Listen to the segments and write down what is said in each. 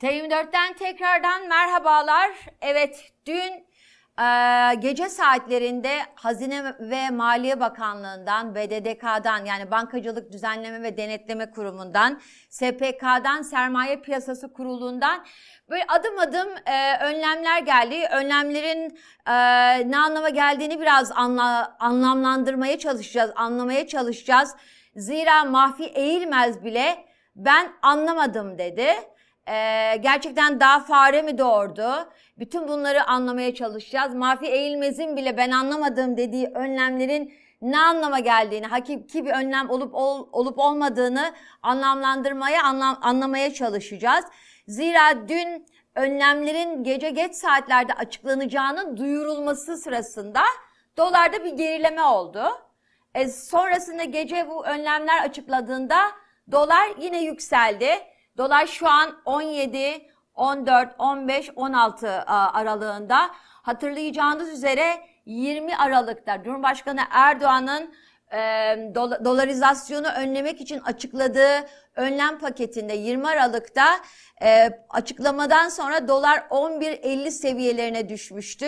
TV24'ten tekrardan merhabalar. Evet dün e, gece saatlerinde Hazine ve Maliye Bakanlığı'ndan, BDDK'dan yani Bankacılık Düzenleme ve Denetleme Kurumu'ndan, SPK'dan, Sermaye Piyasası Kurulu'ndan böyle adım adım e, önlemler geldi. Önlemlerin e, ne anlama geldiğini biraz anla, anlamlandırmaya çalışacağız, anlamaya çalışacağız. Zira Mahfi Eğilmez bile ben anlamadım dedi. Ee, gerçekten daha fare mi doğurdu? Bütün bunları anlamaya çalışacağız. Mafi Eğilmez'in bile ben anlamadım dediği önlemlerin ne anlama geldiğini, hakiki bir önlem olup ol, olup olmadığını anlamlandırmaya, anlam, anlamaya çalışacağız. Zira dün önlemlerin gece geç saatlerde açıklanacağının duyurulması sırasında dolarda bir gerileme oldu. E, sonrasında gece bu önlemler açıkladığında dolar yine yükseldi. Dolar şu an 17, 14, 15, 16 aralığında. Hatırlayacağınız üzere 20 Aralık'ta Cumhurbaşkanı Erdoğan'ın e, dolarizasyonu önlemek için açıkladığı önlem paketinde 20 Aralık'ta e, açıklamadan sonra dolar 11.50 seviyelerine düşmüştü.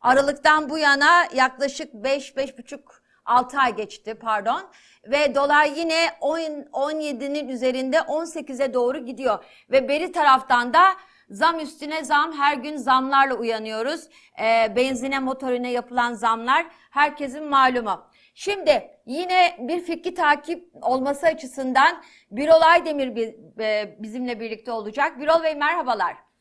Aralıktan bu yana yaklaşık 5-5,5 6 ay geçti pardon ve dolar yine 10, 17'nin üzerinde 18'e doğru gidiyor. Ve beri taraftan da zam üstüne zam her gün zamlarla uyanıyoruz. E, benzine motorine yapılan zamlar herkesin malumu. Şimdi yine bir fikri takip olması açısından Birol Aydemir bizimle birlikte olacak. Birol Bey merhabalar.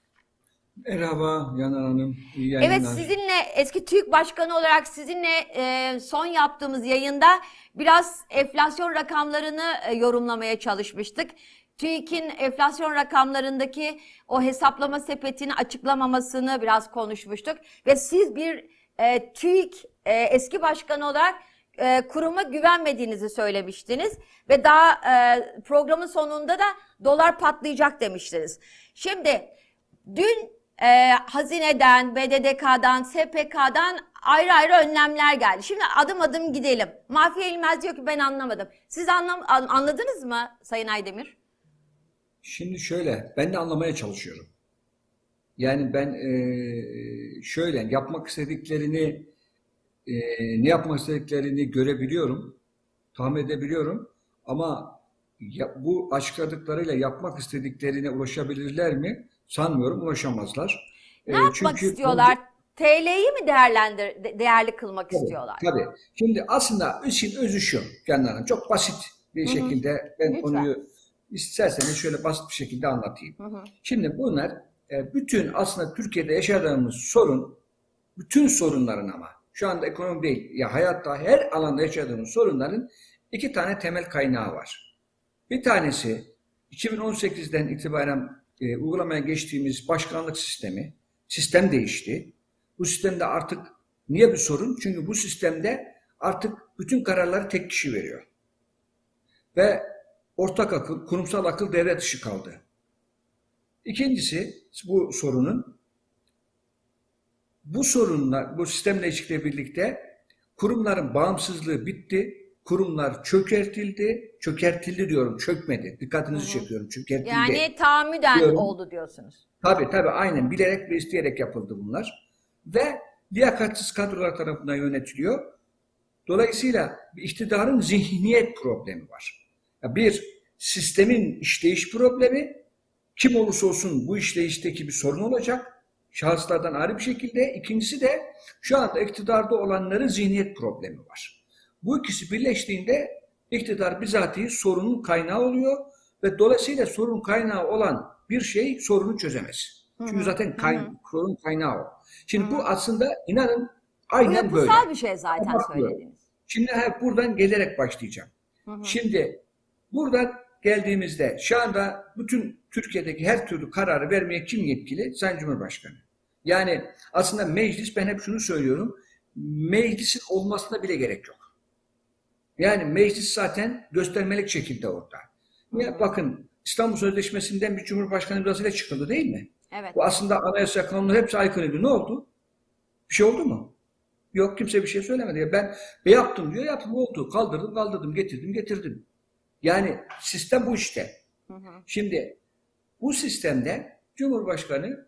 Merhaba Yanar Hanım. İyi evet sizinle eski TÜİK Başkanı olarak sizinle e, son yaptığımız yayında biraz enflasyon rakamlarını e, yorumlamaya çalışmıştık. TÜİK'in enflasyon rakamlarındaki o hesaplama sepetini açıklamamasını biraz konuşmuştuk. Ve siz bir e, TÜİK e, eski başkanı olarak e, kuruma güvenmediğinizi söylemiştiniz. Ve daha e, programın sonunda da dolar patlayacak demiştiniz. Şimdi dün e, hazineden, BDDK'dan, SPK'dan ayrı ayrı önlemler geldi. Şimdi adım adım gidelim. Mafya İlmez diyor ki ben anlamadım. Siz anlam anladınız mı Sayın Aydemir? Şimdi şöyle, ben de anlamaya çalışıyorum. Yani ben e, şöyle yapmak istediklerini e, ne yapmak istediklerini görebiliyorum, tahmin edebiliyorum. Ama ya, bu açıkladıklarıyla yapmak istediklerine ulaşabilirler mi? Sanmıyorum ulaşamazlar. Ne ee, yapmak çünkü istiyorlar? TL'yi mi değerlendir değerli kılmak tabii, istiyorlar? Tabii. Şimdi aslında işin özü şu Candan Çok basit bir Hı-hı. şekilde ben Lütfen. konuyu isterseniz şöyle basit bir şekilde anlatayım. Hı-hı. Şimdi bunlar e, bütün aslında Türkiye'de yaşadığımız sorun bütün sorunların ama şu anda ekonomi değil ya hayatta her alanda yaşadığımız sorunların iki tane temel kaynağı var. Bir tanesi 2018'den itibaren e, uygulamaya geçtiğimiz başkanlık sistemi, sistem değişti. Bu sistemde artık niye bir sorun? Çünkü bu sistemde artık bütün kararları tek kişi veriyor. Ve ortak akıl, kurumsal akıl devre dışı kaldı. İkincisi bu sorunun bu sorunlar, bu sistem değişikliğiyle birlikte kurumların bağımsızlığı bitti kurumlar çökertildi. Çökertildi diyorum, çökmedi. Dikkatinizi Hı-hı. çekiyorum, çökertildi. Yani tahammüden diyorum. oldu diyorsunuz. Tabii tabii aynen bilerek ve isteyerek yapıldı bunlar. Ve liyakatsiz kadrolar tarafından yönetiliyor. Dolayısıyla iktidarın zihniyet problemi var. Bir, sistemin işleyiş problemi, kim olursa olsun bu işleyişteki bir sorun olacak. Şahıslardan ayrı bir şekilde. İkincisi de şu anda iktidarda olanların zihniyet problemi var. Bu ikisi birleştiğinde iktidar bizatihi sorunun kaynağı oluyor ve dolayısıyla sorun kaynağı olan bir şey sorunu çözemez. Çünkü zaten kay sorun kaynağı o. Şimdi hı. bu aslında inanın aynen bu böyle. Bu bir şey zaten söylediğiniz. Şimdi hep buradan gelerek başlayacağım. Hı hı. Şimdi buradan geldiğimizde şu anda bütün Türkiye'deki her türlü kararı vermeye kim yetkili? Sayın Cumhurbaşkanı. Yani aslında meclis ben hep şunu söylüyorum. Meclisin olmasına bile gerek yok. Yani meclis zaten göstermelik şekilde orada. Ya bakın İstanbul Sözleşmesi'nden bir Cumhurbaşkanı imzasıyla çıkıldı değil mi? Evet. Bu aslında anayasa kanunu hepsi aykırıydı. Ne oldu? Bir şey oldu mu? Yok kimse bir şey söylemedi. Ya ben ben yaptım diyor yaptım oldu. Kaldırdım kaldırdım getirdim getirdim. Yani sistem bu işte. Hı hı. Şimdi bu sistemde Cumhurbaşkanı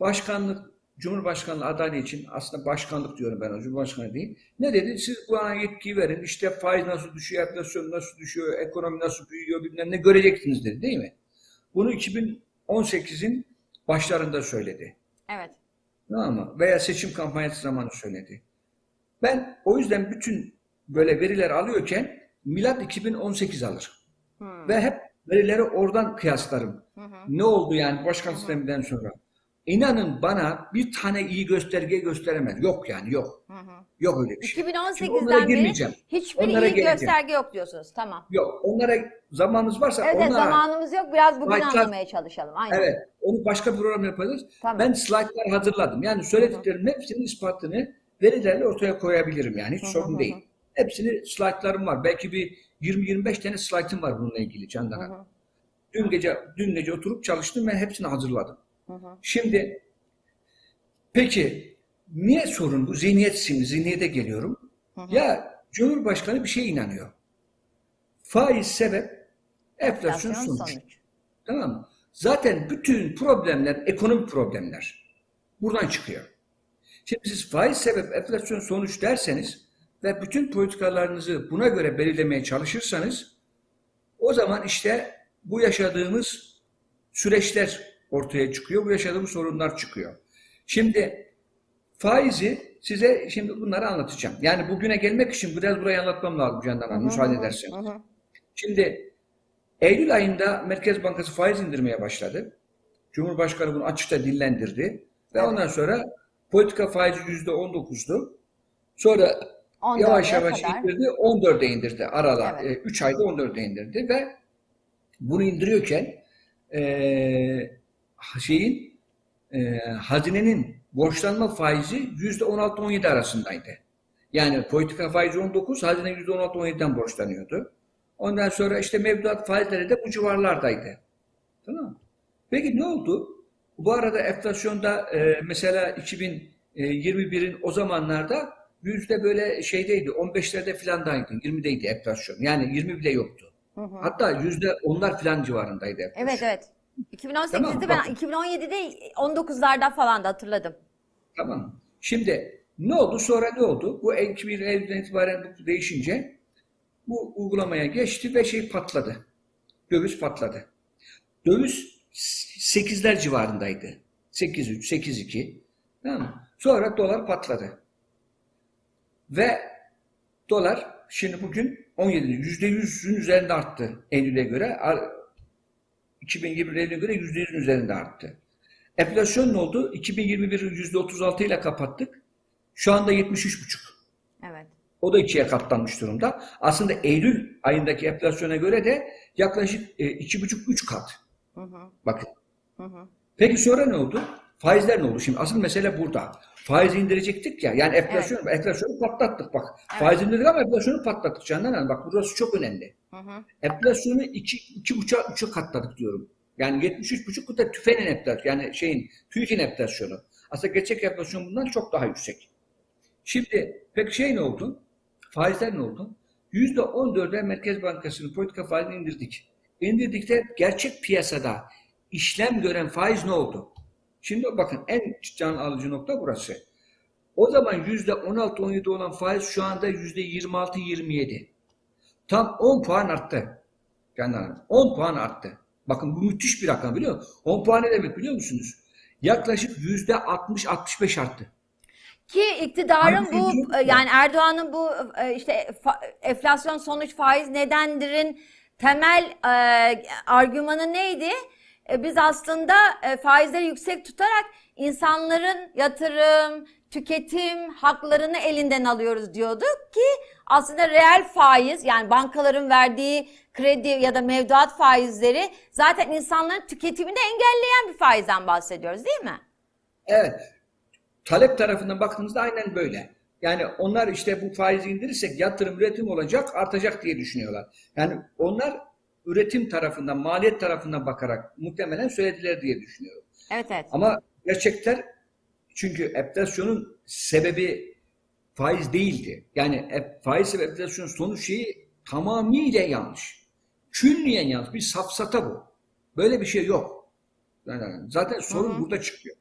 başkanlık Cumhurbaşkanlığı adaylığı için aslında başkanlık diyorum ben o Cumhurbaşkanı değil. Ne dedi? Siz bana yetkiyi verin. İşte faiz nasıl düşüyor, enflasyon nasıl düşüyor, ekonomi nasıl büyüyor bilmem ne göreceksiniz dedi değil mi? Bunu 2018'in başlarında söyledi. Evet. Tamam mı? Veya seçim kampanyası zamanı söyledi. Ben o yüzden bütün böyle veriler alıyorken milat 2018 alır. Hmm. Ve hep verileri oradan kıyaslarım. Hı hı. Ne oldu yani başkan sisteminden sonra? İnanın bana bir tane iyi gösterge gösteremez. Yok yani yok. Hı hı. Yok öyle bir şey. Şimdi onlara 2018'den beri hiçbir Onlara iyi geleceğim. gösterge yok diyorsunuz. Tamam. Yok. Onlara zamanımız varsa Evet, evet onlara zamanımız yok. Biraz bugün Like'lar- anlamaya çalışalım. Aynen. evet onu başka program yaparız. Tamam. Ben slaytlar hazırladım. Yani söylediklerimin hepsinin ispatını verilerle ortaya koyabilirim yani hiç Hı hı sorun hı değil. Hepsini slaytlarım var. Belki bir 20-25 tane slaytım var bununla ilgili Candan Hı Hanım. hı. Dün gece dün gece oturup çalıştım ve hepsini hazırladım. Hı hı. Şimdi peki niye sorun bu? Zihniyet şimdi zihniyete geliyorum. Hı hı. Ya Cumhurbaşkanı bir şeye inanıyor. Faiz sebep, enflasyon Enflasyon sonuç. sonuç. Tamam mı? Zaten bütün problemler ekonomik problemler. Buradan çıkıyor. Şimdi siz faiz sebep, enflasyon sonuç derseniz ve bütün politikalarınızı buna göre belirlemeye çalışırsanız o zaman işte bu yaşadığımız süreçler ortaya çıkıyor. Bu yaşadığımız sorunlar çıkıyor. Şimdi faizi size şimdi bunları anlatacağım. Yani bugüne gelmek için biraz burayı anlatmam lazım Candan Hanım, müsaade hı. Şimdi Eylül ayında Merkez Bankası faiz indirmeye başladı. Cumhurbaşkanı bunu açıkça dillendirdi. Ve Evet. ondan sonra politika faizi yüzde on dokuzdu. Sonra 14'e yavaş yavaş kadar. indirdi, 14'e indirdi arala. Evet. 3 ayda 14'e indirdi ve bunu indiriyorken eee, şeyin eee, hazinenin borçlanma faizi yüzde 16-17 arasındaydı. Yani politika faizi 19, hazine yüzde 16-17'den borçlanıyordu. Ondan sonra işte mevduat faizleri de bu civarlardaydı. Tamam mı? Peki ne oldu? Bu arada enflasyonda e, mesela 2021'in o zamanlarda yüzde böyle şeydeydi, 15'lerde filandaydı, 20'deydi enflasyon. Yani 20 bile yoktu. Hı hı. Hatta yüzde onlar filan civarındaydı enflasyon. Evet evet. 2018'de Tamam, ben bakın. 2017'de 19'larda falan da hatırladım. Tamam? Şimdi ne oldu? Sonra ne oldu? Bu 2000 Eylül'den itibaren bu değişince bu uygulamaya geçti ve şey patladı. Döviz patladı. Döviz 8'ler civarındaydı. 8.3, 8.2. Tamam mı? Sonra dolar patladı. Ve dolar şimdi bugün 17, %100'ün üzerinde arttı Eylül'e göre. Ar- 2021 Eylül'e göre %100'ün üzerinde arttı. Enflasyon ne oldu? 2021'i %36 ile kapattık. Şu anda 73,5. Evet. O da ikiye katlanmış durumda. Aslında Eylül ayındaki enflasyona göre de yaklaşık e, 2,5-3 kat. Hı hı. Bakın. Hı hı. Peki sonra ne oldu? Faizler ne oldu? Şimdi asıl mesele burada. Faiz indirecektik ya. Yani enflasyon, enflasyonu patlattık bak. Evet. Faiz indirdik ama enflasyonu patlattık Candan Hanım. Bak burası çok önemli. Hı hı. Enflasyonu 2 iki, buçuğa, üçe katladık diyorum. Yani 73,5 bu da tüfenin enflasyonu. Yani şeyin, TÜİK'in enflasyonu. Aslında gerçek enflasyon bundan çok daha yüksek. Şimdi peki şey ne oldu? Faizler ne oldu? %14'e Merkez Bankası'nın politika faizini indirdik. İndirdikte gerçek piyasada işlem gören faiz ne oldu? Şimdi bakın en can alıcı nokta burası. O zaman %16-17 olan faiz şu anda %26-27. Tam 10 puan arttı. Candan Hanım. 10 puan arttı. Bakın bu müthiş bir rakam biliyor musunuz? 10 puan ne demek biliyor musunuz? Yaklaşık %60-65 arttı. Ki iktidarın bu e, yani Erdoğan'ın bu e, işte enflasyon sonuç faiz nedendirin temel e, argümanı neydi? E, biz aslında e, faizleri yüksek tutarak insanların yatırım, tüketim haklarını elinden alıyoruz diyorduk ki aslında reel faiz yani bankaların verdiği kredi ya da mevduat faizleri zaten insanların tüketimini engelleyen bir faizden bahsediyoruz değil mi? Evet. Talep tarafından baktığımızda aynen böyle. Yani onlar işte bu faizi indirirsek yatırım, üretim olacak, artacak diye düşünüyorlar. Yani onlar üretim tarafından, maliyet tarafından bakarak muhtemelen söylediler diye düşünüyorum. Evet evet. Ama gerçekler çünkü enflasyonun sebebi faiz değildi. Yani e- faiz ve enflasyonun sonuç şeyi tamamıyla yanlış. Külliyen yanlış. Bir safsata bu. Böyle bir şey yok. Yani zaten sorun burada çıkıyor.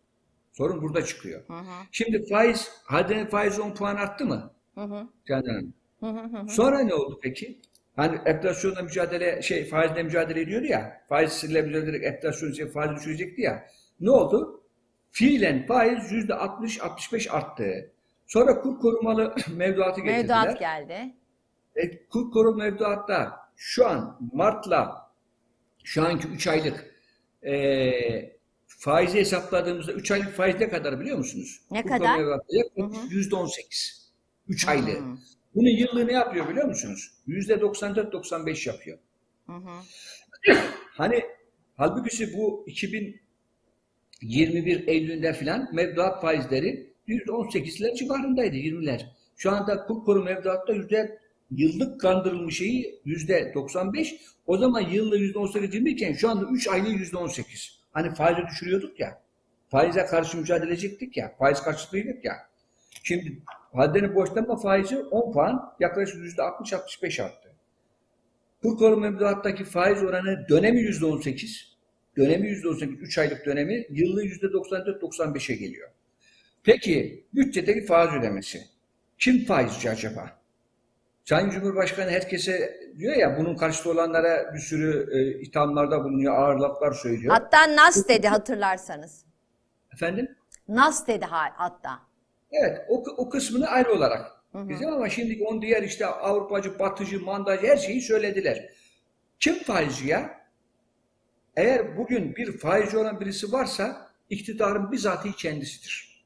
Sorun burada çıkıyor. Hı hı. Şimdi faiz, hazinenin faizi 10 puan arttı mı? Hı hı. Canan Hanım. Hı hı hı. Sonra ne oldu peki? Hani enflasyonla mücadele, şey faizle mücadele ediyordu ya, faizle mücadele ederek enflasyon için faiz düşürecekti ya. Ne oldu? Fiilen faiz yüzde 60-65 arttı. Sonra kur korumalı mevduatı getirdiler. Mevduat geldi. E, kur korumalı mevduatta şu an Mart'la şu anki 3 aylık e, faizi hesapladığımızda 3 aylık faiz ne kadar biliyor musunuz? Ne Kur kadar? korumalı mevduatta yaklaşık Hı hı. yüzde 18. 3 aylığı. Hı. Bunun yıllığı ne yapıyor biliyor musunuz? Yüzde 94-95 yapıyor. Hı hı. Hani halbuki bu 2021 Eylül'de filan mevduat faizleri yüzde 18'ler civarındaydı 20'ler. Şu anda kur koru mevduatta yüzde yıllık kandırılmış şeyi yüzde 95. O zaman yıllık yüzde 18 20 iken şu anda 3 aylık yüzde 18. Hani faizi düşürüyorduk ya. Faize karşı mücadele edecektik ya. Faiz karşıtlıydık ya. Şimdi hadenin borçlanma faizi 10 puan yaklaşık yüzde 60-65 arttı. Kur koru mevduattaki faiz oranı dönemi yüzde 18. Dönemi yüzde 18, 3 aylık dönemi yüzde 94-95'e geliyor. Peki bütçedeki faiz ödemesi. Kim faizci acaba? Sayın Cumhurbaşkanı herkese diyor ya bunun karşıtı olanlara bir sürü e, ithamlarda bulunuyor, ağır laflar söylüyor. Hatta Nas dedi hatırlarsanız. Efendim? Nas dedi ha- hatta. Evet, o, o kısmını ayrı olarak bizim ama şimdi on diğer işte Avrupacı, Batıcı, Mandacı her şeyi söylediler. Kim faizci ya? Eğer bugün bir faizci olan birisi varsa iktidarın bizatihi kendisidir.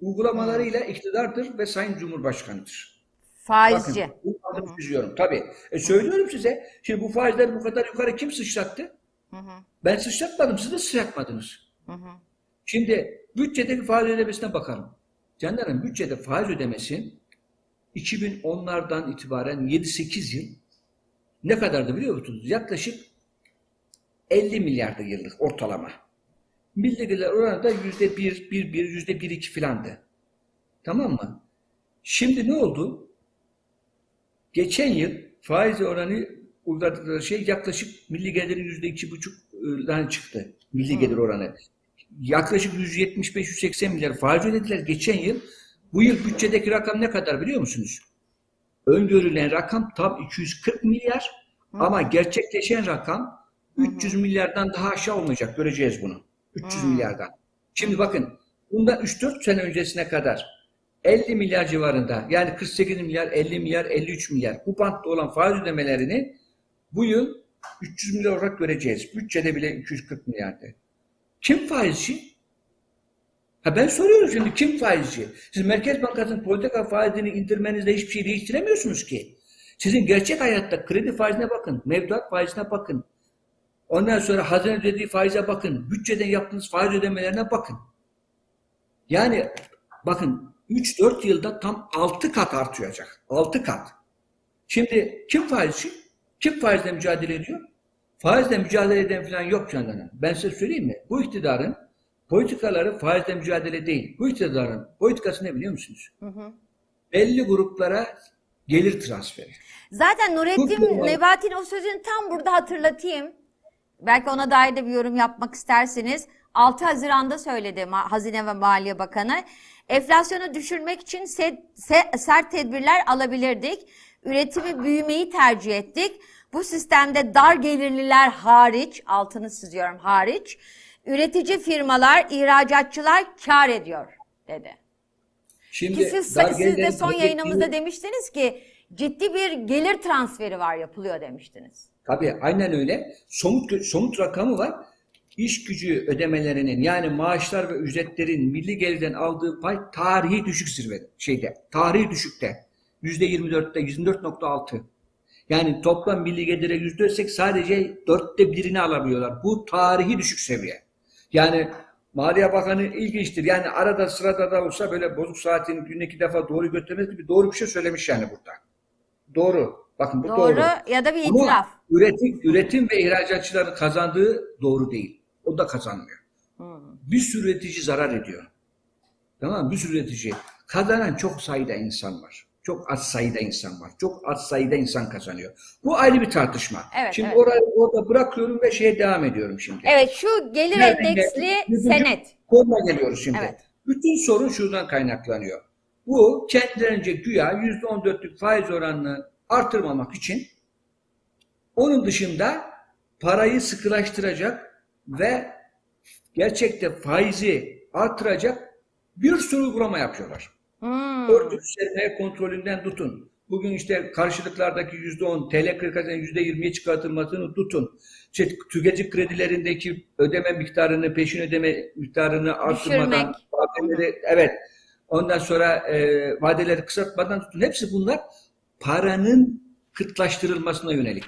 Uygulamalarıyla iktidardır ve Sayın Cumhurbaşkanıdır. Faizci. Bakın, bu adını çiziyorum. Tabii. E söylüyorum size. Şimdi bu faizleri bu kadar yukarı kim sıçrattı? Hı hı. Ben sıçratmadım, siz de sıçratmadınız. Hı hı. Şimdi bütçedeki faiz ödemesine bakalım. Canlarım bütçede faiz ödemesi 2010'lardan itibaren 7-8 yıl ne kadardı biliyor musunuz? Yaklaşık 50 milyardı yıllık ortalama. Milli gelirler oranı da yüzde bir, bir, bir, yüzde bir, iki filandı. Tamam mı? Şimdi ne oldu? Geçen yıl faiz oranı uyguladıkları şey yaklaşık milli gelirin yüzde iki buçuktan çıktı. Milli gelir oranı. Yaklaşık 175-180 milyar faiz ödediler geçen yıl. Bu yıl bütçedeki rakam ne kadar biliyor musunuz? Öngörülen rakam tam 240 milyar ama gerçekleşen rakam 300 milyardan daha aşağı olmayacak. Göreceğiz bunu. 300 Hı. milyardan. Şimdi bakın bundan 3-4 sene öncesine kadar 50 milyar civarında yani 48 milyar, 50 milyar, 53 milyar bu bantta olan faiz ödemelerini bu yıl 300 milyar olarak göreceğiz. Bütçede bile 240 milyardı. Kim faizci? Ha ben soruyorum şimdi kim faizci? Siz Merkez Bankası'nın politika faizini indirmenizle hiçbir şey değiştiremiyorsunuz ki. Sizin gerçek hayatta kredi faizine bakın, mevduat faizine bakın. Ondan sonra hazine ödediği faize bakın, bütçeden yaptığınız faiz ödemelerine bakın. Yani bakın 3-4 yılda tam 6 kat artıyacak. 6 kat. Şimdi kim faizci? Kim faizle mücadele ediyor? Faizle mücadele eden falan yok canlarım. Ben size söyleyeyim mi? Bu iktidarın politikaları faizle mücadele değil. Bu iktidarın politikası ne biliyor musunuz? Hı hı. Belli gruplara gelir transferi. Zaten Nurettin. Nebati'nin o sözünü tam burada hatırlatayım. Belki ona dair de bir yorum yapmak isterseniz. 6 Haziran'da söyledi Hazine ve Maliye Bakanı. Enflasyonu düşürmek için se- se- sert tedbirler alabilirdik. Üretimi büyümeyi tercih ettik. Bu sistemde dar gelirliler hariç, altını çiziyorum hariç, üretici firmalar, ihracatçılar kar ediyor dedi. Şimdi Ki siz, siz de son yayınımızda ki- demiştiniz ki ciddi bir gelir transferi var yapılıyor demiştiniz. Tabii aynen öyle. Somut somut rakamı var. İş gücü ödemelerinin yani maaşlar ve ücretlerin milli gelirden aldığı pay tarihi düşük zirve şeyde. Tarihi düşükte. Yüzde 24'te 24.6. Yani toplam milli gelire yüzde ölsek sadece dörtte birini alabiliyorlar. Bu tarihi düşük seviye. Yani Maliye Bakanı ilginçtir. Yani arada sırada da olsa böyle bozuk saatini günde iki defa doğru götürmez gibi doğru bir şey söylemiş yani burada. Doğru. Bakın bu Doğru, doğru. ya da bir Ama itiraf. üretim, üretim ve ihracatçıların kazandığı doğru değil. O da kazanmıyor. Hmm. Bir sürü üretici zarar ediyor. Tamam mı? Bir sürü üretici. Kazanan çok sayıda insan var. Çok az sayıda insan var. Çok az sayıda insan kazanıyor. Bu ayrı bir tartışma. Evet, şimdi evet. orayı orada bırakıyorum ve şeye devam ediyorum şimdi. Evet şu gelir Nereden endeksli senet. Konuma geliyoruz şimdi. Evet. Bütün sorun şuradan kaynaklanıyor. Bu kendilerince güya %14'lük faiz oranını artırmamak için onun dışında parayı sıkılaştıracak ve gerçekte faizi artıracak bir sürü uygulama yapıyorlar. Hmm. Örgüt sermaye kontrolünden tutun. Bugün işte karşılıklardaki %10, TL krediden %20'ye çıkartılmasını tutun. İşte tüketici kredilerindeki ödeme miktarını, peşin ödeme miktarını arttırmadan, vadeleri, evet. Ondan sonra e, vadeleri kısaltmadan tutun. Hepsi bunlar paranın kıtlaştırılmasına yönelik.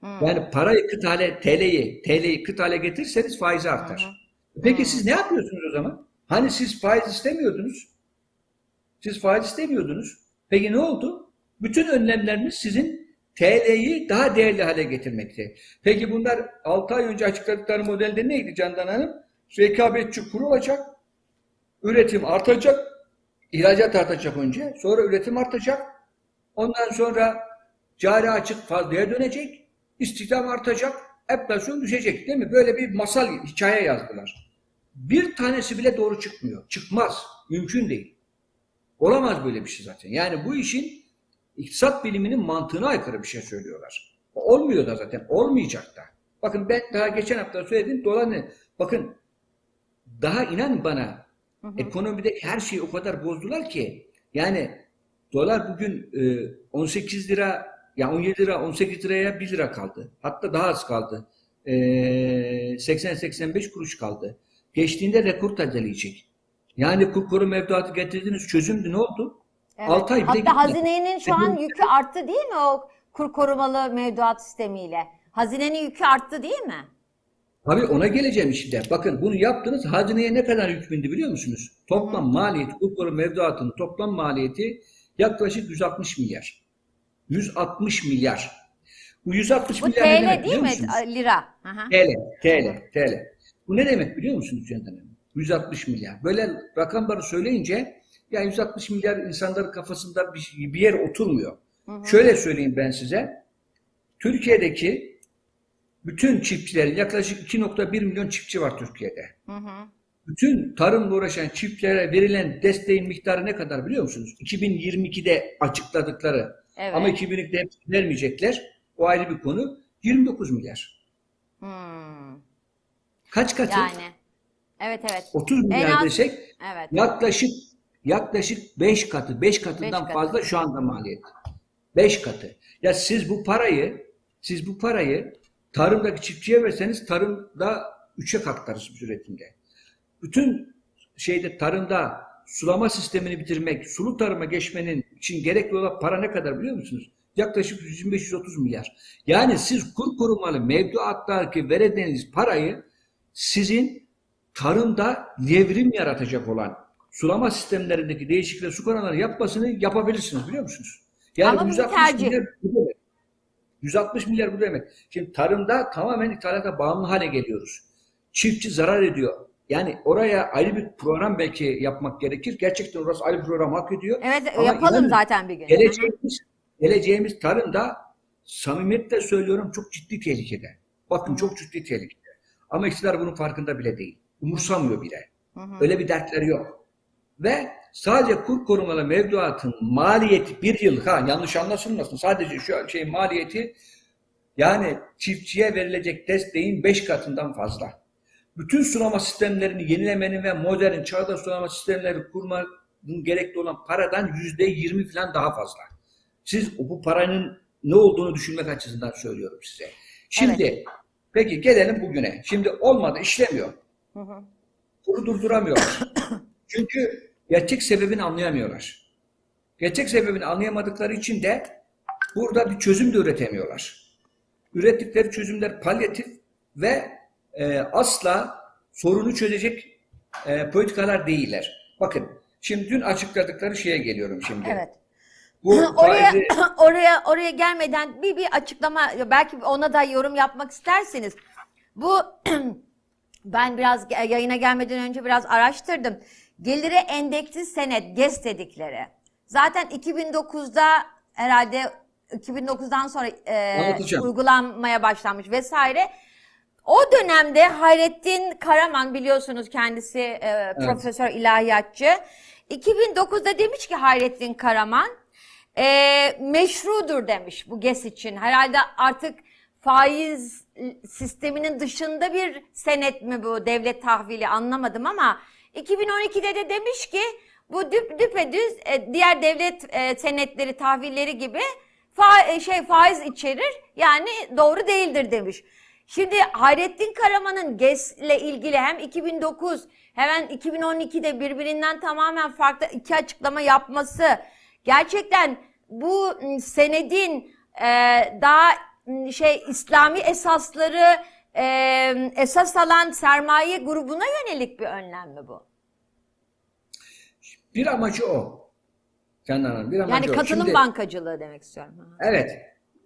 Hmm. Yani parayı kıt hale, TL'yi, TL'yi kıt hale getirirseniz faizi artar. Peki siz ne yapıyorsunuz o zaman? Hani siz faiz istemiyordunuz? Siz faiz istemiyordunuz. Peki ne oldu? Bütün önlemleriniz sizin TL'yi daha değerli hale getirmekte. Peki bunlar 6 ay önce açıkladıkları modelde neydi Candan Hanım? Rekabetçi kur olacak, üretim artacak, ihracat artacak önce, sonra üretim artacak, ondan sonra cari açık fazlaya dönecek, istihdam artacak, enflasyon düşecek değil mi? Böyle bir masal hikaye yazdılar. Bir tanesi bile doğru çıkmıyor. Çıkmaz. Mümkün değil. Olamaz böyle bir şey zaten. Yani bu işin iktisat biliminin mantığına aykırı bir şey söylüyorlar. Olmuyor da zaten. Olmayacak da. Bakın ben daha geçen hafta söyledim. Dolar ne? Bakın daha inan bana ekonomideki her şeyi o kadar bozdular ki yani dolar bugün e, 18 lira ya 17 lira 18 liraya 1 lira kaldı. Hatta daha az kaldı. E, 80-85 kuruş kaldı. Geçtiğinde rekor tazeleyecek. Yani kur koru mevduatı getirdiğiniz çözümdü ne oldu? Evet. 6 ay bile Hatta gitmedi. hazinenin şu an Peki- yükü arttı değil mi o kur korumalı mevduat sistemiyle? Hazinenin yükü arttı değil mi? Tabii ona geleceğim işte. Bakın bunu yaptınız. Hazineye ne kadar yük bindi biliyor musunuz? Toplam maliyeti, kur mevduatının toplam maliyeti yaklaşık 160 milyar. 160 milyar. Bu 160 Bu milyar ne demek TL değil biliyor mi? musunuz? Lira. Aha. TL, TL, TL. Bu ne demek biliyor musunuz Candan Hanım? 160 milyar. Böyle rakamları söyleyince ya 160 milyar insanların kafasında bir, bir yer oturmuyor. Şöyle söyleyeyim ben size. Türkiye'deki bütün çiftçilerin yaklaşık 2.1 milyon çiftçi var Türkiye'de. Hı hı. Bütün tarımla uğraşan çiftçilere verilen desteğin miktarı ne kadar biliyor musunuz? 2022'de açıkladıkları Evet. ama 2022'de hepsini vermeyecekler. O ayrı bir konu. 29 milyar. Hmm. Kaç katı? Yani. Evet evet. 30 milyar az- desek Evet. yaklaşık yaklaşık 5 katı, 5 katından Beş katı. fazla şu anda maliyet. 5 katı. Ya siz bu parayı siz bu parayı tarımdaki çiftçiye verseniz tarımda 3'e katlarız üretimde. Bütün şeyde tarımda sulama sistemini bitirmek, sulu tarıma geçmenin için gerekli olan para ne kadar biliyor musunuz? Yaklaşık 125-130 milyar. Yani siz kur korumalı mevduattaki verediğiniz parayı sizin tarımda devrim yaratacak olan sulama sistemlerindeki değişiklikler su kanalları yapmasını yapabilirsiniz biliyor musunuz? Yani Ama bu bir 160 tercih. milyar bu demek. 160 milyar bu demek. Şimdi tarımda tamamen ithalata bağımlı hale geliyoruz. Çiftçi zarar ediyor. Yani oraya ayrı bir program belki yapmak gerekir. Gerçekten orası ayrı bir program hak ediyor. Evet Ama yapalım inanın, zaten bir gün. Geleceğimiz, geleceğimiz tarımda samimiyetle söylüyorum çok ciddi tehlikede. Bakın çok ciddi tehlikede. Ama iktidar bunun farkında bile değil. Umursamıyor bile. Öyle bir dertleri yok. Ve sadece kur korumalı mevduatın maliyeti bir yıl ha yanlış anlaşılmasın. Sadece şu şey maliyeti yani çiftçiye verilecek desteğin 5 katından fazla. Bütün sulama sistemlerini yenilemenin ve modern çağdaş sulama sistemleri kurmanın gerekli olan paradan yüzde yirmi falan daha fazla. Siz bu paranın ne olduğunu düşünmek açısından söylüyorum size. Şimdi peki gelelim bugüne. Şimdi olmadı işlemiyor. Hı hı. Bunu durduramıyorlar. Çünkü gerçek sebebini anlayamıyorlar. Gerçek sebebini anlayamadıkları için de burada bir çözüm de üretemiyorlar. Ürettikleri çözümler palyatif ve e, asla sorunu çözecek e, politikalar değiller. Bakın şimdi dün açıkladıkları şeye geliyorum şimdi. Evet. Bu oraya faizi oraya oraya gelmeden bir bir açıklama belki ona da yorum yapmak isterseniz. Bu ben biraz yayına gelmeden önce biraz araştırdım. Gelire endeksli senet GES dedikleri. Zaten 2009'da herhalde 2009'dan sonra e, uygulanmaya başlanmış vesaire. O dönemde Hayrettin Karaman biliyorsunuz kendisi e, profesör ilahiyatçı. 2009'da demiş ki Hayrettin Karaman e, meşrudur demiş bu GES için. Herhalde artık faiz sisteminin dışında bir senet mi bu devlet tahvili anlamadım ama 2012'de de demiş ki bu düp, düpedüz e, diğer devlet e, senetleri tahvilleri gibi fa, e, şey faiz içerir yani doğru değildir demiş. Şimdi Hayrettin Karaman'ın GES'le ilgili hem 2009 hemen 2012'de birbirinden tamamen farklı iki açıklama yapması gerçekten bu m, senedin e, daha şey İslami esasları e, esas alan sermaye grubuna yönelik bir önlem mi bu? Bir amacı o. Canan Hanım, bir amacı Yani o. katılım Şimdi- bankacılığı demek istiyorum. Evet.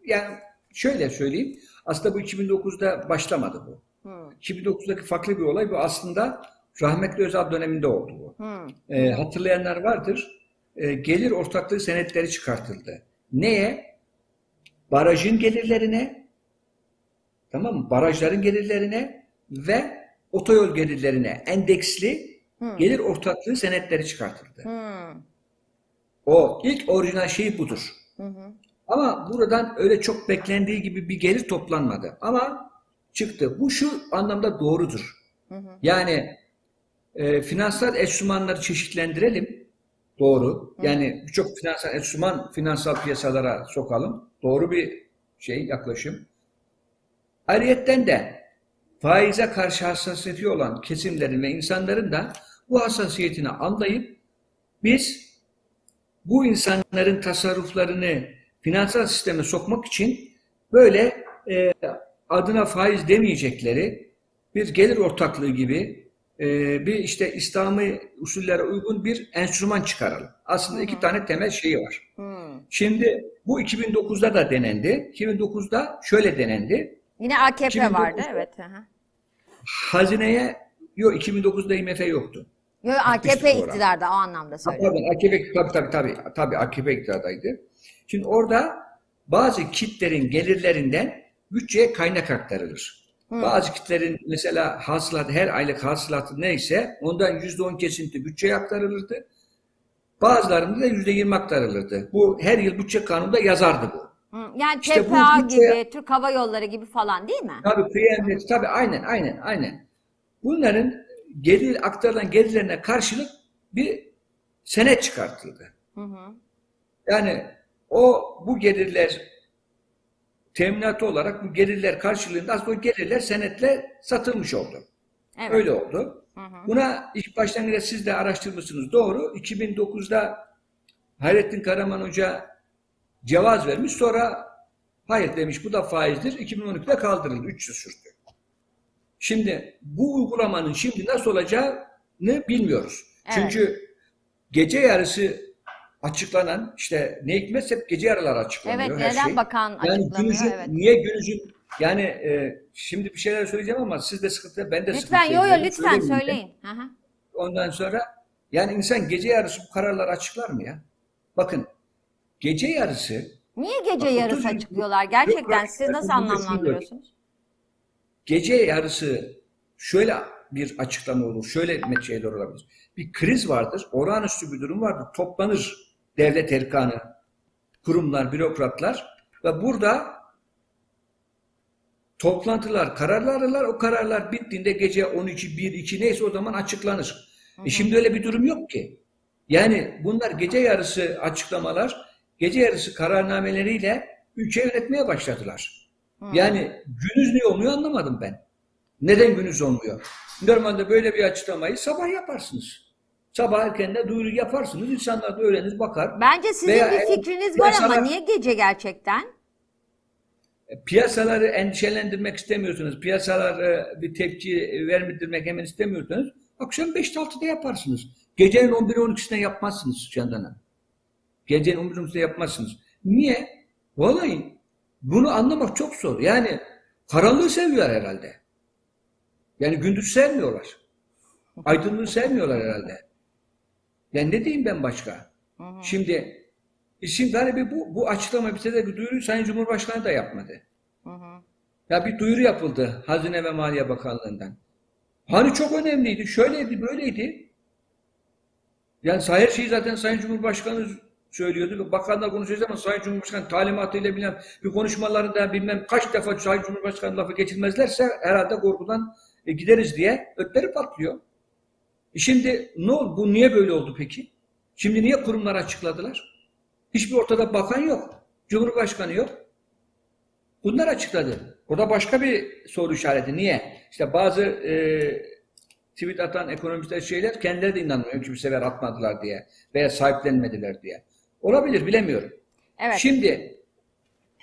Yani şöyle söyleyeyim. Aslında bu 2009'da başlamadı bu. Hı. 2009'daki farklı bir olay bu. Aslında rahmetli Özal döneminde oldu bu. Hı. Ee, hatırlayanlar vardır. Ee, gelir ortaklığı senetleri çıkartıldı. Neye? Barajın gelirlerine, tamam mı? Barajların gelirlerine ve otoyol gelirlerine endeksli gelir ortaklığı senetleri çıkartıldı. O ilk orijinal şey budur. Hı hı. Ama buradan öyle çok beklendiği gibi bir gelir toplanmadı. Ama çıktı. Bu şu anlamda doğrudur. Hı hı. Yani e, finansal enstrümanları çeşitlendirelim. Doğru. Yani birçok finansal enstrüman finansal piyasalara sokalım. Doğru bir şey, yaklaşım. Ayrıyetten de faize karşı hassasiyeti olan kesimlerin ve insanların da bu hassasiyetini anlayıp biz bu insanların tasarruflarını finansal sisteme sokmak için böyle e, adına faiz demeyecekleri bir gelir ortaklığı gibi bir işte İslami usullere uygun bir enstrüman çıkaralım. Aslında iki tane temel şeyi var. Hı. Şimdi bu 2009'da da denendi. 2009'da şöyle denendi. Yine AKP 2009'da vardı evet. Hı hı. Hazineye yok 2009'da IMF yoktu. Yo, AKP iktidarda o anlamda söylüyorum. Pardon AKP tabii tabii tabii tabii AKP iktidardaydı. Şimdi orada bazı kitlerin gelirlerinden bütçeye kaynak aktarılır. Bazı kitlerin mesela hasılatı her aylık hasılatı neyse ondan %10 kesinti bütçeye aktarılırdı. Bazılarında da %20 aktarılırdı. Bu her yıl bütçe kanununda yazardı bu. Hı, Yani İşte TPA bütçe- gibi, Türk Hava Yolları gibi falan değil mi? Tabii kıyamet, tabii aynen aynen aynen. Bunların gelir aktarılan gelirlerine karşılık bir senet çıkartıldı. Hı hı. Yani o bu gelirler teminatı olarak bu gelirler karşılığında aslında o gelirler senetle satılmış oldu. Evet. Öyle oldu. Hı hı. Buna ilk başlangıçta siz de araştırmışsınız. Doğru. 2009'da Hayrettin Karaman Hoca cevaz vermiş. Sonra hayır demiş bu da faizdir. 2012'de kaldırıldı. 3 yıl sürdü. Şimdi bu uygulamanın şimdi nasıl olacağını bilmiyoruz. Evet. Çünkü gece yarısı açıklanan işte ne hikmetse hep gece yarıları açıklanıyor Evet, her neden şey. bakan Yani günüzün, Evet. niye günüzün yani e, şimdi bir şeyler söyleyeceğim ama siz de sıkıntı ben de Lütfen sıkıntı yo yo yaşıyorum. lütfen Söylemeyeyim ben. söyleyin. Hı hı. Ondan sonra yani insan gece yarısı bu kararları açıklar mı ya? Bakın gece yarısı Niye gece Bak, yarısı açıklıyorlar? Gerçekten bırak, siz nasıl anlamlandırıyorsunuz? gece yarısı şöyle bir açıklama olur. Şöyle şeyler olabilir. Bir kriz vardır. Olağanüstü bir durum vardır. Toplanır devlet erkanı, kurumlar, bürokratlar ve burada toplantılar, kararlar alırlar. O kararlar bittiğinde gece 12, 1, 2 neyse o zaman açıklanır. E şimdi öyle bir durum yok ki. Yani bunlar gece yarısı açıklamalar, gece yarısı kararnameleriyle ülke yönetmeye başladılar. Yani günüz niye olmuyor anlamadım ben. Neden günüz olmuyor? Normalde böyle bir açıklamayı sabah yaparsınız. Sabah erkenden duyuru yaparsınız. İnsanlar da öğrenir, bakar. Bence sizin Veya bir fikriniz var ama niye gece gerçekten? Piyasaları endişelendirmek istemiyorsunuz. Piyasalara bir tepki vermedirmek hemen istemiyorsanız akşam 5'te 6'da yaparsınız. Gecenin 11 12'sinde yapmazsınız Candan. Gecenin 11 12'sinde yapmazsınız. Niye? Vallahi bunu anlamak çok zor. Yani karanlığı seviyorlar herhalde. Yani gündüz sevmiyorlar. Aydınlığı sevmiyorlar herhalde. Yani ne diyeyim ben başka? Şimdi işin garibi bu. Bu açıklama bize de bir duyuruyu Sayın Cumhurbaşkanı da yapmadı. Ya bir duyuru yapıldı Hazine ve Maliye Bakanlığı'ndan. Hani çok önemliydi, şöyleydi, böyleydi. Yani her şeyi zaten Sayın Cumhurbaşkanı söylüyordu. Bakanlar konuşuyoruz ama Sayın Cumhurbaşkanı talimatıyla bilmem bir konuşmalarında bilmem kaç defa Sayın Cumhurbaşkanı lafı geçirmezlerse herhalde korkudan e, gideriz diye ötleri patlıyor. Şimdi ne oldu? Bu niye böyle oldu peki? Şimdi niye kurumlar açıkladılar? Hiçbir ortada bakan yok. Cumhurbaşkanı yok. Bunlar açıkladı. Burada başka bir soru işareti. Niye? İşte bazı e, tweet atan ekonomistler şeyler kendileri de inanmıyor. Çünkü sefer atmadılar diye veya sahiplenmediler diye. Olabilir bilemiyorum. Evet. Şimdi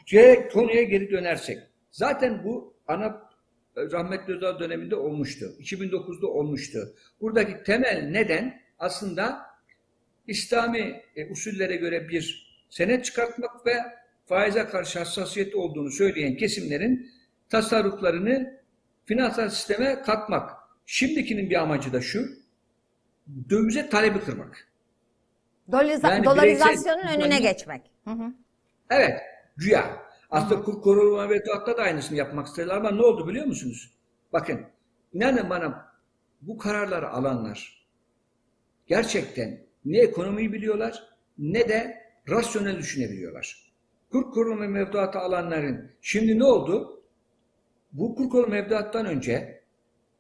C konuya geri dönersek. Zaten bu ana rahmetli Özal döneminde olmuştu. 2009'da olmuştu. Buradaki temel neden aslında İslami e, usullere göre bir senet çıkartmak ve faize karşı hassasiyeti olduğunu söyleyen kesimlerin tasarruflarını finansal sisteme katmak. Şimdikinin bir amacı da şu, dövize talebi kırmak. Doliza- Yani dolarizasyonun bireysel- önüne geçmek. Hı hı. Evet, güya. Aslında kur koruma mevduatta da aynısını yapmak istediler ama ne oldu biliyor musunuz? Bakın, inanın bana bu kararları alanlar gerçekten ne ekonomiyi biliyorlar ne de rasyonel düşünebiliyorlar. Kur koruma mevduatı alanların şimdi ne oldu? Bu kur koruma mevduattan önce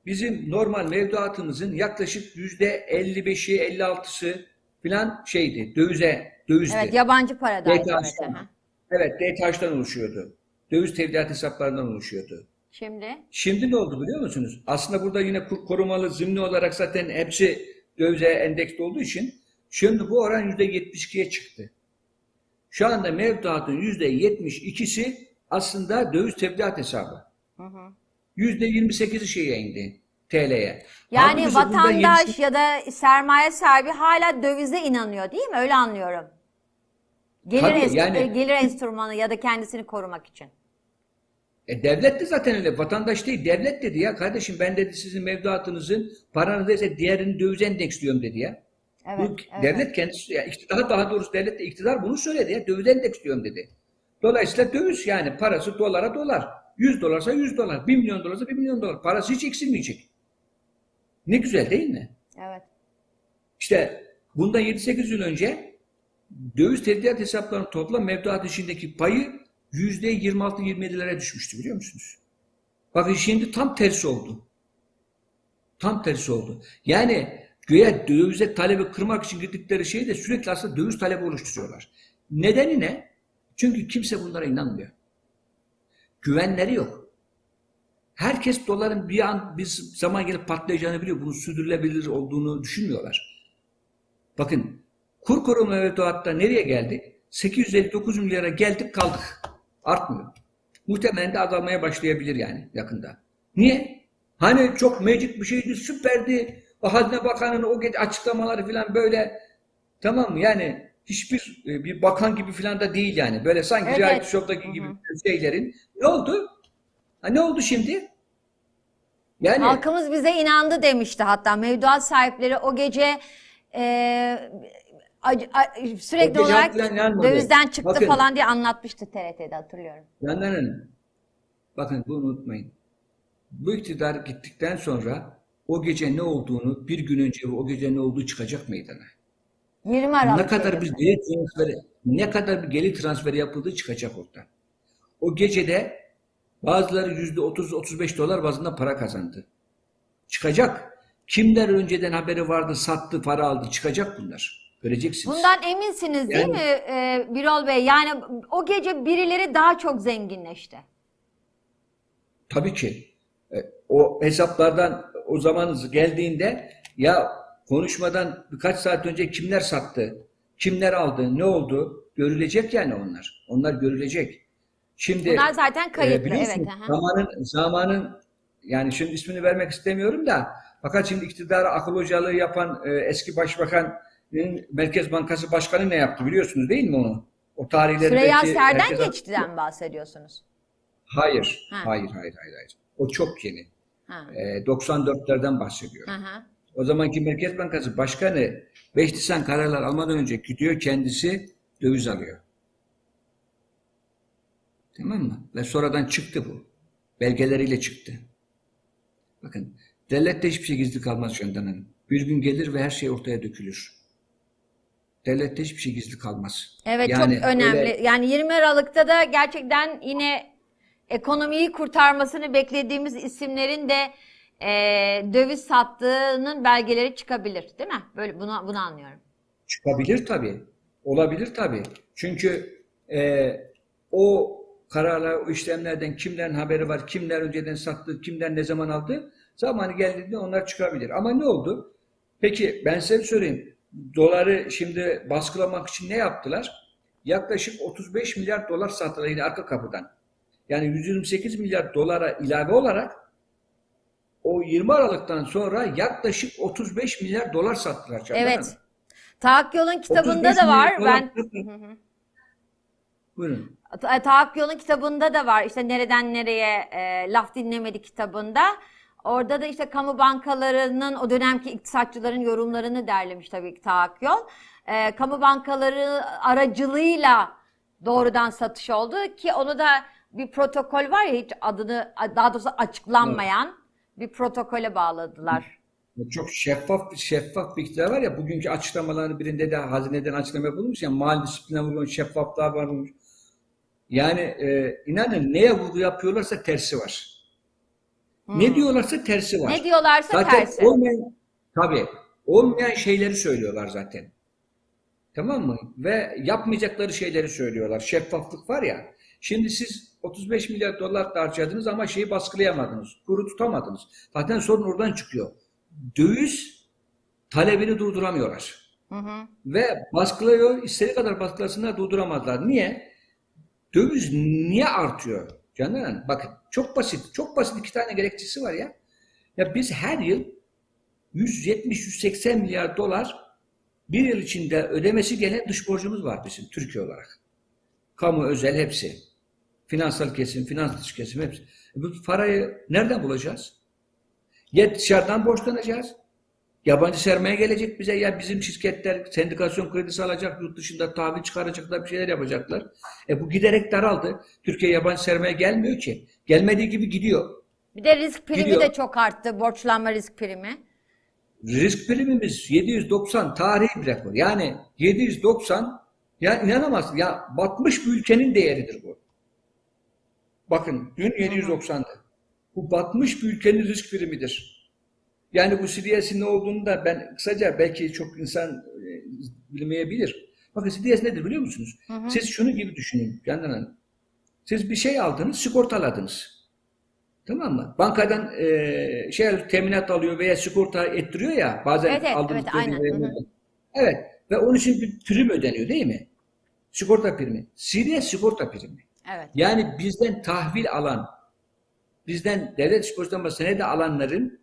bizim normal mevduatımızın yaklaşık yüzde 55'i 56'sı falan şeydi, dövize, dövizdi. Evet yabancı paradaydı. Evet, DTH'dan. oluşuyordu. Döviz tevdiat hesaplarından oluşuyordu. Şimdi Şimdi ne oldu biliyor musunuz? Aslında burada yine kur korumalı zimni olarak zaten hepsi dövize endeksli olduğu için şimdi bu oran %72'ye çıktı. Şu anda mevduatın %72'si aslında döviz tevdiat hesabı. %28'i şeye indi TL'ye. yani Halbuki vatandaş yenisi- ya da sermaye sahibi hala dövize inanıyor değil mi? Öyle anlıyorum. Gelir, Tabii, enst- yani- gelir enstrümanı ya da kendisini korumak için. E devlet de zaten öyle. Vatandaş değil. Devlet dedi ya kardeşim ben dedi sizin mevduatınızın paranızı ise diğerini dövize endeksliyorum dedi ya. Evet, Bu evet. devlet kendisi, ya iktidar daha doğrusu devlet de iktidar bunu söyledi ya. Döviz endeksliyorum dedi. Dolayısıyla döviz yani parası dolara dolar. 100 dolarsa 100 dolar. 1 milyon dolarsa 1 milyon dolar. Parası hiç eksilmeyecek. Ne güzel değil mi? Evet. İşte bundan 7-8 yıl önce döviz tevdiat hesaplarının toplam mevduat içindeki payı %26-27'lere düşmüştü biliyor musunuz? Bakın şimdi tam tersi oldu. Tam tersi oldu. Yani göğe dövize talebi kırmak için gittikleri şeyi de sürekli aslında döviz talebi oluşturuyorlar. Nedeni ne? Çünkü kimse bunlara inanmıyor. Güvenleri yok. Herkes doların bir an bir zaman gelip patlayacağını biliyor. Bunun sürdürülebilir olduğunu düşünmüyorlar. Bakın kur koruma mevduatta nereye geldik? 859 milyara geldik kaldık. Artmıyor. Muhtemelen de azalmaya başlayabilir yani yakında. Niye? Hani çok mecit bir şeydi, süperdi. O Hazine Bakanı'nın o açıklamaları falan böyle tamam mı? Yani hiçbir e, bir bakan gibi falan da değil yani. Böyle sanki Evet, reality show'daki gibi şeylerin. Ne oldu? Ha, ne oldu şimdi? Yani Halkımız bize inandı demişti hatta mevduat sahipleri o gece e, sürekli olarak dövizden çıktı Bakın. falan diye anlatmıştı TRT'de hatırlıyorum. Yandan Hanım, bakın bunu unutmayın. Bu iktidar gittikten sonra o gece ne olduğunu bir gün önce o gece ne olduğu çıkacak meydana. 20 Aralık Ne kadar bir gelir transferi, ne kadar bir gelir transferi yapıldığı çıkacak orada. O gecede bazıları yüzde 30-35 dolar bazında para kazandı. Çıkacak. Kimler önceden haberi vardı, sattı, para aldı, çıkacak bunlar. Göreceksiniz. Bundan eminsiniz değil Yani- mi e, Birol Bey? Yani o gece birileri daha çok zenginleşti. Tabii ki. E, O hesaplardan o zamanınız geldiğinde ya konuşmadan birkaç saat önce kimler sattı, kimler aldı, ne oldu görülecek yani onlar. Onlar görülecek. Şimdi Bunlar zaten kayıtlı, e, evet, aha. Zamanın, zamanın yani şimdi ismini vermek istemiyorum da fakat şimdi iktidara akıl hocalığı yapan e, eski başbakanın Merkez Bankası Başkanı ne yaptı biliyorsunuz değil mi onu? O tarihleri Süreyya belki Serden herkes- geçtiden bahsediyorsunuz. Hayır, Ha. hayır, hayır, hayır, hayır. O çok yeni. Ha. E, 94'lerden bahsediyorum. Hı. O zamanki Merkez Bankası Başkanı 5 Nisan kararlar almadan önce gidiyor kendisi döviz alıyor. Tamam mı? Ve sonradan çıktı bu. Belgeleriyle çıktı. Bakın devlette hiçbir şey gizli kalmaz Candan Hanım. Bir gün gelir ve her şey ortaya dökülür. Devlette hiçbir şey gizli kalmaz. Evet Yani çok önemli. öyle- Yani 20 Aralık'ta da gerçekten yine ekonomiyi kurtarmasını beklediğimiz isimlerin de e, döviz sattığının belgeleri çıkabilir, değil mi? Böyle bunu bunu anlıyorum. Çıkabilir tabii. Olabilir tabii. Çünkü e, o kararlar, o işlemlerden kimlerin haberi var, kimler önceden sattı, kimden ne zaman aldı, zamanı geldiğinde onlar çıkabilir. Ama ne oldu? Peki ben size söyleyeyim. Doları şimdi baskılamak için ne yaptılar? Yaklaşık 35 milyar dolar sattılar yine arka kapıdan. Yani 128 milyar dolara ilave olarak o 20 Aralık'tan sonra yaklaşık 35 milyar dolar sattılar. Hanım. Evet. Tahakkül'ün kitabında 35 da var. Ben. Buyurun. Ta- Tahakkül'ün kitabında da var. İşte nereden nereye e, laf dinlemedi kitabında. Orada da işte kamu bankalarının o dönemki iktisatçıların yorumlarını derlemiş tabii ki Tahakkül. E, kamu bankaları aracılığıyla doğrudan satış oldu ki onu da bir protokol var ya hiç adını daha doğrusu açıklanmayan bir protokole bağladılar. Çok şeffaf bir şeffaf bir iktidar var ya bugünkü açıklamaların birinde de hazineden açıklama yapılmış ya mali disipline vurulmuş, şeffaflığa varılmış. Yani e, inanın neye vurgu yapıyorlarsa tersi var. Ne diyorlarsa tersi var. Hmm. Ne diyorlarsa Zaten tersi. olmayan tabii olmayan şeyleri söylüyorlar zaten. Tamam mı? Ve yapmayacakları şeyleri söylüyorlar. Şeffaflık var ya. Şimdi siz 35 milyar dolar da harcadınız ama şeyi baskılayamadınız. Kuru tutamadınız. Zaten sorun oradan çıkıyor. Döviz talebini durduramıyorlar. Hı hı. Ve baskılıyor, istediği kadar baskılasınlar durduramazlar. Niye? Döviz niye artıyor? Canım bakın çok basit, çok basit iki tane gerekçesi var ya. Ya biz her yıl 170-180 milyar dolar bir yıl içinde ödemesi gelen dış borcumuz var bizim Türkiye olarak. Kamu, özel hepsi. Finansal kesim, finans dış kesim hepsi. E bu parayı nereden bulacağız? Ya dışarıdan borçlanacağız. Yabancı sermaye gelecek bize ya bizim şirketler sendikasyon kredisi alacak, yurt dışında tahvil çıkaracaklar, bir şeyler yapacaklar. E bu giderek daraldı. Türkiye yabancı sermaye gelmiyor ki. Gelmediği gibi gidiyor. Bir de risk primi Gidiyor. de çok arttı. Borçlanma risk primi. Risk primimiz 790 tarihi bir rekor. Yani 790 ya inanamazsın ya batmış bir ülkenin değeridir bu. Bakın dün 790'dı. Bu batmış bir ülkenin risk primidir. Yani bu CDS'in ne olduğunu da ben kısaca belki çok insan e, bilmeyebilir. Bakın CDS nedir biliyor musunuz? Siz şunu gibi düşünün Candan Hanım. Siz bir şey aldınız, sigortaladınız. Tamam mı? Bankadan e, şey teminat alıyor veya sigorta ettiriyor ya bazen Evet, aldığınız evet, aynen. Hı hı. Evet ve onun için bir prim ödeniyor değil mi? Sigorta primi. CDS sigorta primi. Evet. Yani bizden tahvil alan, bizden devlet sigortadan senede alanların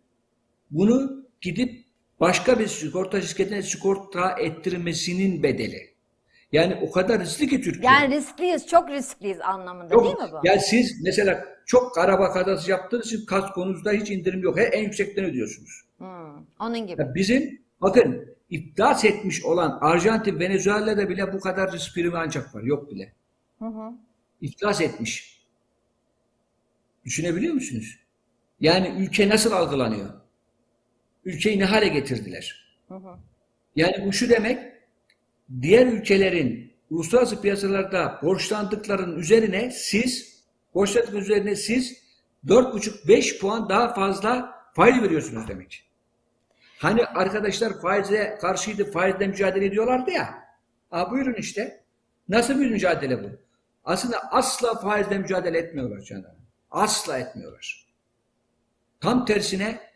bunu gidip başka bir sigorta şirketine sigorta ettirmesinin bedeli. Yani o kadar riskli ki Türkiye. Yani riskliyiz, çok riskliyiz anlamında Yok, değil mi bu? Yani siz mesela çok araba kazası yaptığınız için kaskonuzda hiç indirim yok. En yüksekten ödüyorsunuz. Hmm, onun gibi. Ya bizim bakın iflas etmiş olan Arjantin, Venezuela'da bile bu kadar risk primi ancak var. Yok bile. Hı hı. İflas etmiş. Düşünebiliyor musunuz? Yani ülke nasıl algılanıyor? Ülkeyi ne hale getirdiler? Hı hı. Yani bu şu demek, diğer ülkelerin uluslararası piyasalarda borçlandıklarının üzerine siz, borçlandıklarının üzerine siz 4,5-5 puan daha fazla faiz veriyorsunuz demek. Hani arkadaşlar faize karşıydı, faizle mücadele ediyorlardı ya. Ha buyurun işte. Nasıl bir mücadele bu? Aslında asla faizle mücadele etmiyorlar canım. Asla etmiyorlar. Tam tersine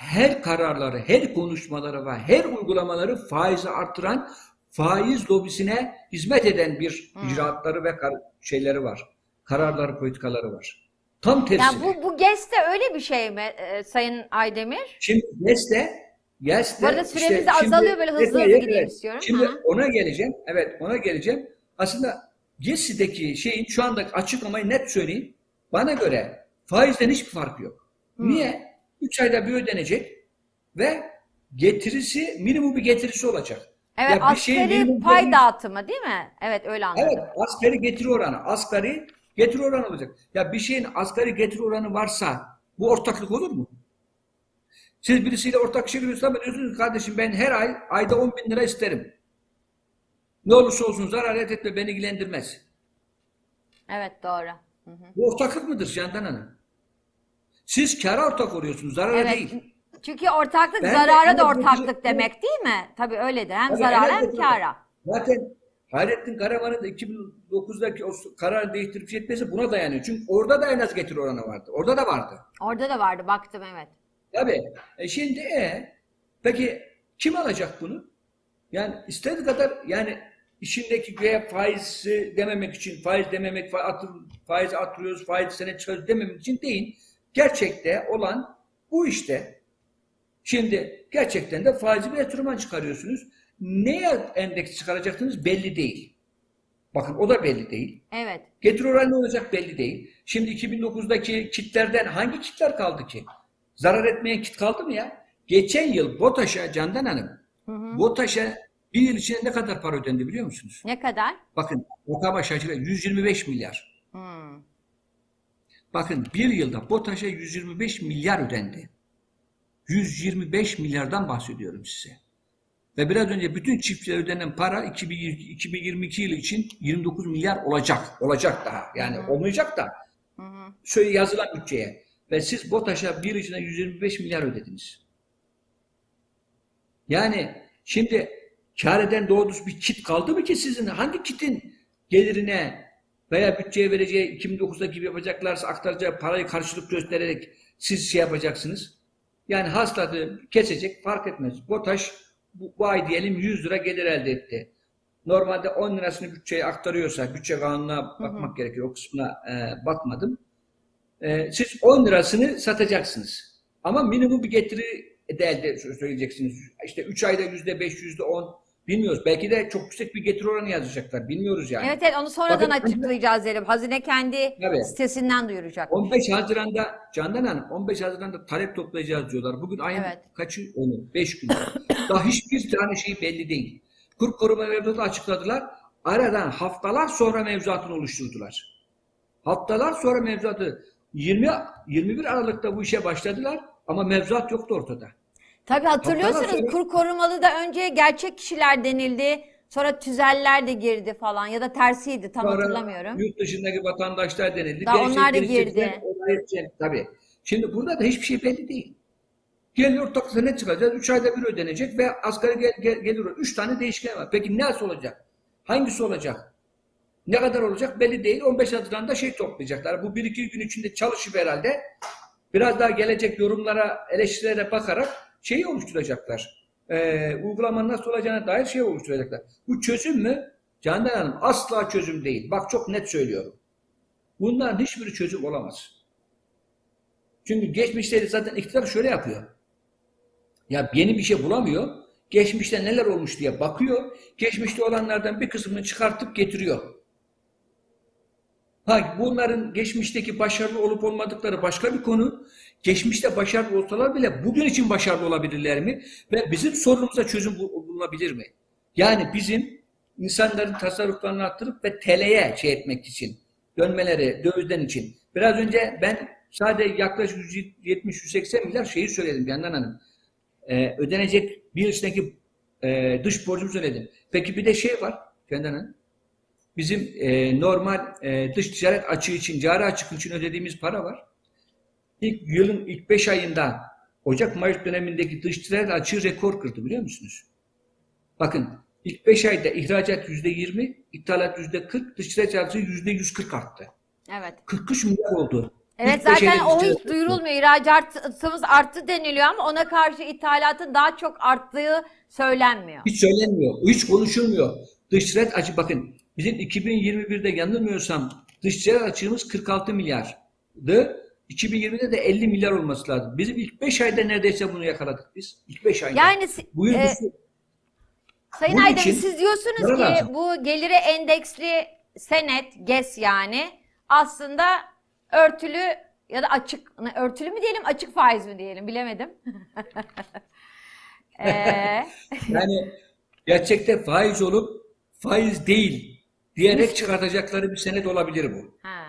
her kararları, her konuşmaları ve her uygulamaları faizi artıran, faiz lobisine hizmet eden bir icraatları ve şeyleri var. Kararları, politikaları var. Tam tersine. Yani bu, bu GES de öyle bir şey mi e, Sayın Aydemir? Şimdi Nesle, Nesle Bu arada süremiz de azalıyor, böyle hızlı hızlı gideyim istiyorum. Şimdi Hı. ona geleceğim. Evet ona geleceğim. Aslında GES'deki şeyin şu anda açıklamayı net söyleyeyim. Bana göre faizden hiçbir farkı yok. Niye? 3 ayda bir ödenecek ve getirisi minimum bir getirisi olacak. Evet Ya bir şeyin asgari minimum pay geliri- dağıtımı değil mi? Evet öyle anladım. Evet, asgari getiri oranı. Asgari getiri oranı olacak. Ya bir şeyin asgari getiri oranı varsa bu ortaklık olur mu? Siz birisiyle ortak işe giriyorsunuz ama diyorsunuz kardeşim ben her ay ayda 10 bin lira isterim. Ne olursa olsun zarar etme beni ilgilendirmez. Evet doğru. Hı hı. Bu ortaklık mıdır Candan Hanım? Siz kâra ortak oluyorsunuz, zarara Evet. değil. Çünkü ortaklık Ben zarara da ortaklık demek değil mi? Tabii öyledir. Hem Tabii, zarara hem kâra. Zaten Hayrettin Karaman'ın da 2009'daki o kararı değiştirip etmesi buna dayanıyor. Çünkü orada da en az getiri oranı vardı. Orada da vardı. Orada da vardı baktım evet. Tabii. E şimdi e, peki kim alacak bunu? Yani istediği kadar yani işindeki güya faizi dememek için faiz dememek faiz atıyoruz faiz sene çıkarıyoruz dememek için değil. Gerçekte olan bu işte. Şimdi gerçekten de faizi bir enstrüman çıkarıyorsunuz. Neye endeks çıkaracaksınız belli değil. Bakın o da belli değil. Evet. Getir oranı ne olacak belli değil. Şimdi 2009'daki kitlerden hangi kitler kaldı ki? Zarar etmeyen kit kaldı mı ya? Geçen yıl BOTAŞ'a Candan Hanım, Hı hı. BOTAŞ'a bir yıl içinde ne kadar para ödendi biliyor musunuz? Ne kadar? Bakın rakama şaşırıyor. 125 milyar. Hmm. Bakın bir yılda BOTAŞ'a 125 milyar ödendi. 125 milyardan bahsediyorum size. Ve biraz önce bütün çiftçilere ödenen para 2022 yılı için 29 milyar olacak. Olacak daha. Yani olmayacak da Hı hı. şöyle yazılan bütçeye. Ve siz BOTAŞ'a bir içinde 125 milyar ödediniz. Yani şimdi kar eden doğru düz bir kit kaldı mı ki sizin? Hangi kitin gelirine veya bütçeye vereceği 2009'daki gibi yapacaklarsa aktaracağı parayı karşılık göstererek siz şey yapacaksınız? Yani hasılatı kesecek fark etmez. BOTAŞ bu, bu ay diyelim 100 lira gelir elde etti. Normalde 10 lirasını bütçeye aktarıyorsa, bütçe kanununa bakmak gerekiyor. O kısmına e, bakmadım. E, siz 10 lirasını satacaksınız. Ama minimum bir getiri de elde söyleyeceksiniz. İşte 3 ayda %5, %10 bilmiyoruz. Belki de çok yüksek bir getiri oranı yazacaklar. Bilmiyoruz yani. Evet evet onu sonradan Bakın- açıklayacağız derim. Hazine kendi Evet. sitesinden duyuracak. 15 Haziran'da Candan Hanım 15 Haziran'da talep toplayacağız diyorlar. Bugün ayın Evet. kaçı? Onu. 5 gün. Daha hiçbir tane şey belli değil. Kur koruma mevzuatı açıkladılar. Aradan haftalar sonra mevzuatını oluşturdular. Haftalar sonra mevzuatı 20 21 Aralık'ta bu işe başladılar ama mevzuat yoktu ortada. Tabii hatırlıyorsunuz kur korumalı da önce gerçek kişiler denildi. Sonra tüzeller de girdi falan ya da tersiydi tam Sonra hatırlamıyorum. Yurt dışındaki vatandaşlar denildi. Daha Gençlik onlar da girdi. edecek. Tabii. Şimdi burada da hiçbir şey belli değil. Gelir ortaklıkta ne çıkacak? 3 ayda bir ödenecek ve asgari gel, gel, gelir. 3 tane değişken var. Peki nasıl olacak? Hangisi olacak? Ne kadar olacak belli değil. 15 Haziran'da şey toplayacaklar. Bu 1-2 gün içinde çalışıp herhalde biraz daha gelecek yorumlara, eleştirilere bakarak şeyi oluşturacaklar. Ee, uygulamanın nasıl olacağına dair şey oluşturacaklar. Bu çözüm mü? Candan Hanım asla çözüm değil. Bak çok net söylüyorum. Bunların hiçbiri çözüm olamaz. Çünkü geçmişte zaten iktidar şöyle yapıyor. Ya yeni bir şey bulamıyor. Geçmişte neler olmuş diye bakıyor. Geçmişte olanlardan bir kısmını çıkartıp getiriyor. Ha bunların geçmişteki başarılı olup olmadıkları başka bir konu. Geçmişte başarılı olsalar bile bugün için başarılı olabilirler mi? Ve bizim sorunumuza çözüm bul- bulunabilir mi? Yani bizim insanların tasarruflarını arttırıp ve TL'ye şey etmek için, dönmeleri dövizden için. Biraz önce ben sadece yaklaşık 170-180 milyar şeyi söyledim Yandan Hanım. Ee, ödenecek bir içindeki e, dış borcumu söyledim. Peki bir de şey var Candan Hanım. Bizim e, normal e, dış ticaret açığı için, cari açık için ödediğimiz para var. İlk yılın ilk 5 ayında Ocak-Mayıs dönemindeki dış ticaret açığı rekor kırdı biliyor musunuz? Bakın ilk 5 ayda ihracat %20, ithalat %40, dış ticaret açığı %140 arttı. Evet. 43 milyar oldu. Evet İlk zaten o hiç duyurulmuyor. İhracatımız arttı deniliyor ama ona karşı ithalatın daha çok arttığı söylenmiyor. Hiç söylenmiyor. Hiç konuşulmuyor. Dış ticaret açığı bakın bizim 2021'de yanılmıyorsam dış ticaret açığımız 46 milyardı. 2020'de de 50 milyar olması lazım. Bizim ilk 5 ayda neredeyse bunu yakaladık biz. İlk 5 ayda. Yani Bu e, Sayın Bunun Aydemir siz diyorsunuz ki lazım. bu geliri endeksli senet, GES yani aslında örtülü ya da açık, örtülü mü diyelim açık faiz mi diyelim bilemedim. Ee, Yani gerçekte faiz olup faiz değil diyerek çıkartacakları bir senet olabilir bu. ha.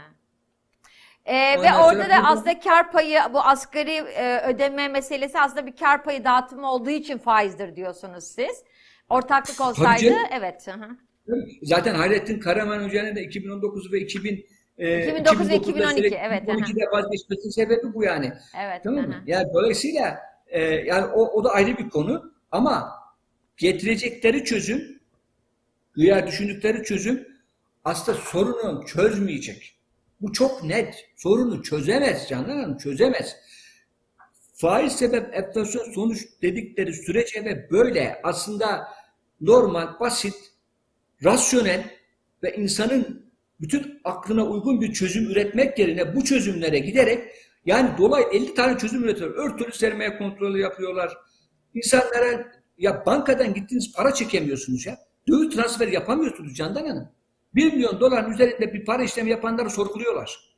Ee, ve orada da aslında kar payı bu asgari e, ödeme meselesi aslında bir kar payı dağıtımı olduğu için faizdir diyorsunuz siz. Ortaklık olsaydı evet. hı hı. Zaten Hayrettin Karaman Hoca'nın da 2019 ve 2000 e, 2009 ve 2009'da 2012, sürekli evet, 2012'de vazgeçmesinin sebebi bu yani. Evet. Tamam mı? Yani dolayısıyla e, yani o, o da ayrı bir konu ama getirecekleri çözüm güya düşündükleri çözüm aslında sorunu çözmeyecek. Bu çok net. Sorunu çözemez Canan Hanım, çözemez. Faiz sebep enflasyon sonuç dedikleri süreç evet böyle. Aslında normal, basit, rasyonel ve insanın bütün aklına uygun bir çözüm üretmek yerine bu çözümlere giderek yani dolayı 50 tane çözüm üretiyorlar. Örtülü sermaye kontrolü yapıyorlar. İnsanlara ya bankadan gittiğiniz para çekemiyorsunuz ya. Döviz transferi yapamıyorsunuz Candan Hanım. 1 milyon doların üzerinde bir para işlemi yapanları sorguluyorlar.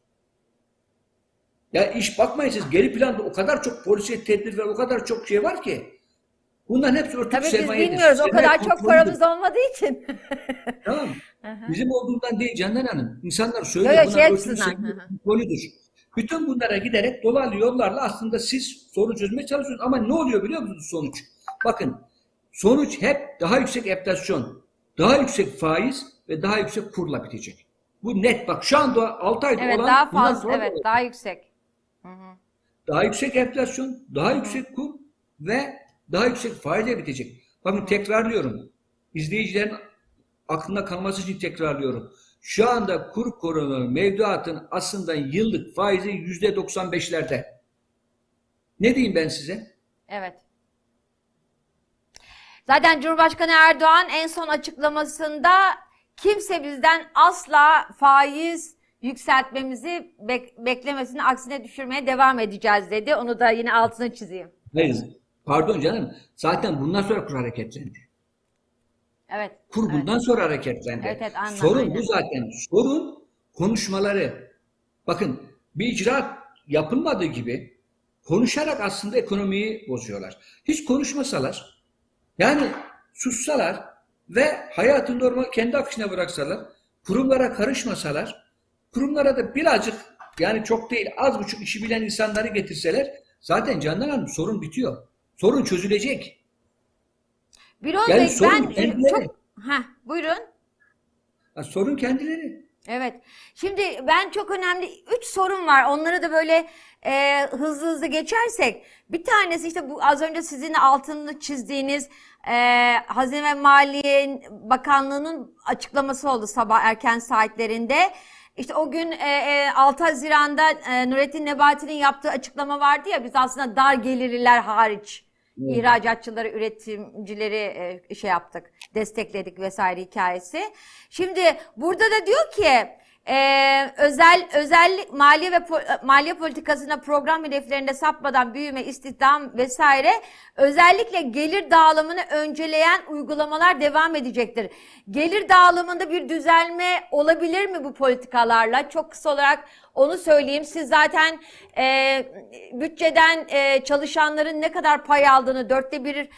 Ya iş bakmayın siz geri planda o kadar çok polisiye tedbir ve o kadar çok şey var ki. Bunların hepsi örtülü Tabii biz sermayedir. bilmiyoruz o kadar çok kontrolüdür. paramız olmadığı için. Tamam. Bizim olduğundan değil Candan Hanım. İnsanlar söylüyor Yok, şey örtülü açısından. sermaye Hı hı. kontrolüdür. Bütün bunlara giderek dolaylı yollarla aslında siz sorun çözmeye çalışıyorsunuz. Ama ne oluyor biliyor musunuz sonuç? Bakın sonuç hep daha yüksek enflasyon, daha yüksek faiz ve daha yüksek kurla bitecek. Bu net. Bak şu anda 6 ayda Evet olan daha bundan fazla evet olacak. daha yüksek. Hı hı. daha yüksek enflasyon, daha yüksek kur ve daha yüksek faizle bitecek. Bakın tekrarlıyorum. İzleyicilerin aklında kalması için tekrarlıyorum. Şu anda kur korumalı mevduatın aslında yıllık faizi yüzde 95'lerde. Ne diyeyim ben size? Evet. Zaten Cumhurbaşkanı Erdoğan en son açıklamasında kimse bizden asla faiz yükseltmemizi bek- beklemesini aksine düşürmeye devam edeceğiz dedi. Onu da yine altını çizeyim. Hayır. Pardon canım. Zaten bundan sonra kur hareketlendi. Evet. Kur evet. bundan sonra hareketlendi. Evet, evet, anladım, Sorun aynen. bu zaten. Sorun konuşmaları. Bakın bir icraat yapılmadığı gibi konuşarak aslında ekonomiyi bozuyorlar. Hiç konuşmasalar yani sussalar ve hayatın normal kendi akışına bıraksalar kurumlara karışmasalar kurumlara da birazcık yani çok değil az buçuk işi bilen insanları getirseler zaten Candan Hanım sorun bitiyor. Sorun çözülecek. Birol Yani Bey sorun ben e, kendileri. çok... Heh, buyurun. Ha, sorun kendileri. Evet. Şimdi ben çok önemli üç sorun var. Onları da böyle e, hızlı hızlı geçersek. Bir tanesi işte bu az önce sizin altını çizdiğiniz e, Hazine ve Maliye Bakanlığı'nın açıklaması oldu sabah erken saatlerinde. İşte o gün e, e, 6 Haziran'da e, Nurettin Nebati'nin yaptığı açıklama vardı ya biz aslında dar gelirliler hariç ihracatçıları, üretimcileri e, şey yaptık, destekledik vesaire hikayesi. Şimdi burada da diyor ki e, özel özel maliye ve po- maliye politikasına program hedeflerinde sapmadan büyüme, istihdam vesaire özellikle gelir dağılımını önceleyen uygulamalar devam edecektir. Gelir dağılımında bir düzelme olabilir mi bu politikalarla? Çok kısa olarak onu söyleyeyim. Siz zaten e, bütçeden e, çalışanların ne kadar pay aldığını, dörtte bir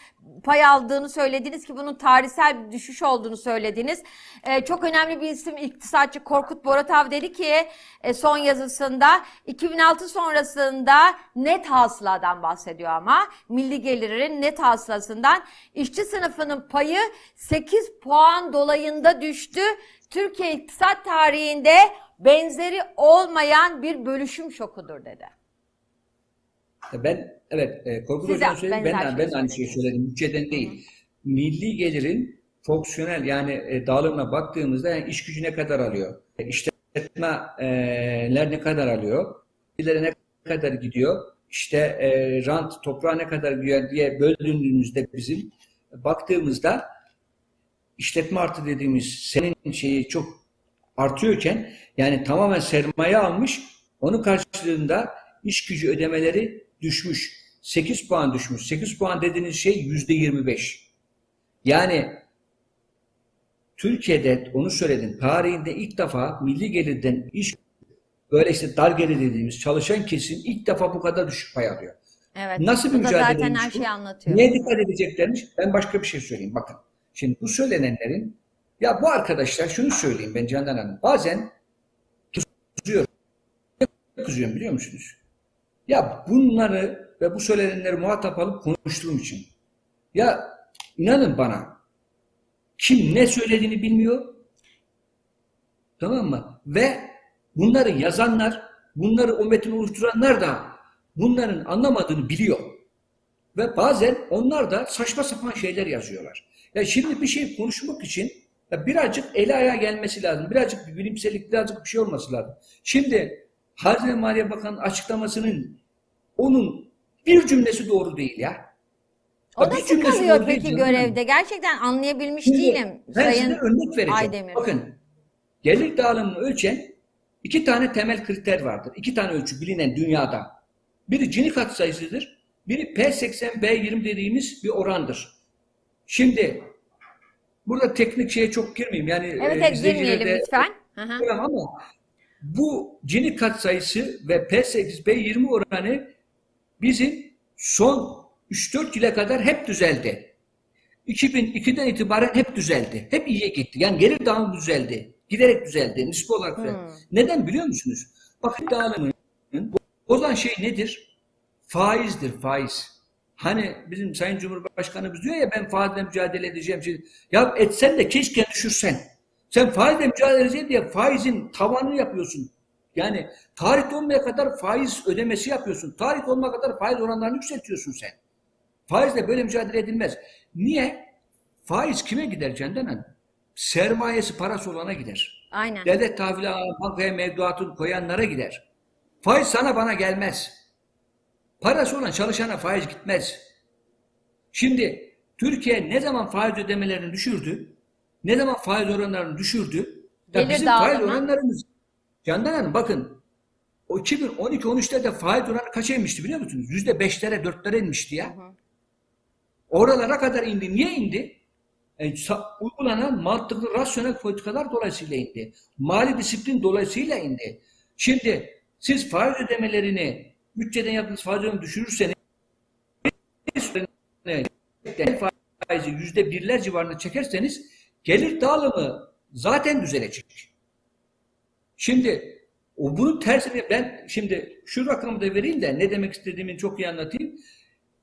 pay aldığını söylediniz ki bunun tarihsel bir düşüş olduğunu söylediniz. E, çok önemli bir isim iktisatçı Korkut Boratav dedi ki e, son yazısında 2006 sonrasında net hasıladan bahsediyor ama milli gelirin net hasılasından işçi sınıfının payı 8 puan dolayında düştü. Türkiye iktisat tarihinde benzeri olmayan bir bölüşüm şokudur dedi. Ben evet e, Korkut Siz de Hocam söyledi. Ben, şey ben de aynı şeyi söyledim. Bütçeden değil. Milli gelirin fonksiyonel yani e, dağılımına baktığımızda yani iş gücü ne kadar alıyor? E, işletmeler ne kadar alıyor? İlere ne kadar gidiyor? İşte e, rant toprağa ne kadar gidiyor diye böldüğümüzde bizim baktığımızda işletme artı dediğimiz senin şeyi çok artıyorken yani tamamen sermaye almış onun karşılığında iş gücü ödemeleri düşmüş. 8 puan düşmüş. 8 puan dediğiniz şey yüzde 25. Yani Türkiye'de onu söyledim. Tarihinde ilk defa milli gelirden iş böyle işte dar gelir dediğimiz çalışan kesim ilk defa bu kadar düşük pay alıyor. Evet. Nasıl bir mücadele zaten her şeyi anlatıyor. Neye dikkat edeceklermiş? Ben başka bir şey söyleyeyim. Bakın. Şimdi bu söylenenlerin ya bu arkadaşlar şunu söyleyeyim ben Candan Hanım. Bazen kızıyorum. Kızıyorum biliyor musunuz? Ya bunları ve bu söylenenleri muhatap alıp konuştuğum için. Ya inanın bana kim ne söylediğini bilmiyor. Tamam mı? Ve bunları yazanlar, bunları o metni oluşturanlar da bunların anlamadığını biliyor. Ve bazen onlar da saçma sapan şeyler yazıyorlar. Ya şimdi bir şey konuşmak için ya birazcık eli ayağa gelmesi lazım. Birazcık bir bilimsellik, birazcık bir şey olması lazım. Şimdi Hazine Maliye Bakanı'nın açıklamasının onun bir cümlesi doğru değil ya. O doğru değil peki canım. görevde? Gerçekten anlayabilmiş Şimdi değilim. Ben Sayın size örnek vereceğim. Aydemir. Bakın gelir dağılımını ölçen iki tane temel kriter vardır. İki tane ölçü bilinen dünyada. Biri Gini katsayısıdır. Biri P80B20 dediğimiz bir orandır. Şimdi burada teknik şeye çok girmeyeyim. Yani Evet e, evet girmeyelim de- lütfen. Hı hı. Tamam ama bu Gini katsayısı ve P8-B20 oranı bizim son 3-4 yıla kadar hep düzeldi. 2002'den itibaren hep düzeldi. Hep iyiye gitti. Yani gelir dağılımı düzeldi. Giderek düzeldi. Nispi olarak düzeldi. Hmm. Neden biliyor musunuz? Bakın dağılımının bozan şey nedir? Faizdir faiz. Hani bizim Sayın Cumhurbaşkanımız diyor ya ben faizle mücadele edeceğim. Şey. Ya etsen de keşke düşürsen. Sen faizle mücadele edeceğim diye faizin tavanını yapıyorsun. Yani tarih olmaya kadar faiz ödemesi yapıyorsun. Tarih olmaya kadar faiz oranlarını yükseltiyorsun sen. Faizle böyle mücadele edilmez. Niye? Faiz kime gider Hanım? Sermayesi parası olana gider. Aynen. Devlet tahvili bankaya mevduatını koyanlara gider. Faiz sana bana gelmez. Parası olan çalışana faiz gitmez. Şimdi Türkiye ne zaman faiz ödemelerini düşürdü? Ne zaman faiz oranlarını düşürdü? Ya Gelir bizim faiz dağılımı. oranlarımız Candan Hanım bakın o 2012-13'te de faiz oranı kaça inmişti biliyor musunuz? Yüzde beşlere, dörtlere inmişti ya. Oralara kadar indi. Niye indi? E, uygulanan mantıklı, rasyonel politikalar dolayısıyla indi. Mali disiplin dolayısıyla indi. Şimdi siz faiz ödemelerini bütçeden yaptığınız faiz ödemelerini düşürürseniz faizi yüzde birler civarında çekerseniz gelir dağılımı zaten düzelecek. Şimdi o bunun tersini ben şimdi şu rakamı da vereyim de ne demek istediğimi çok iyi anlatayım.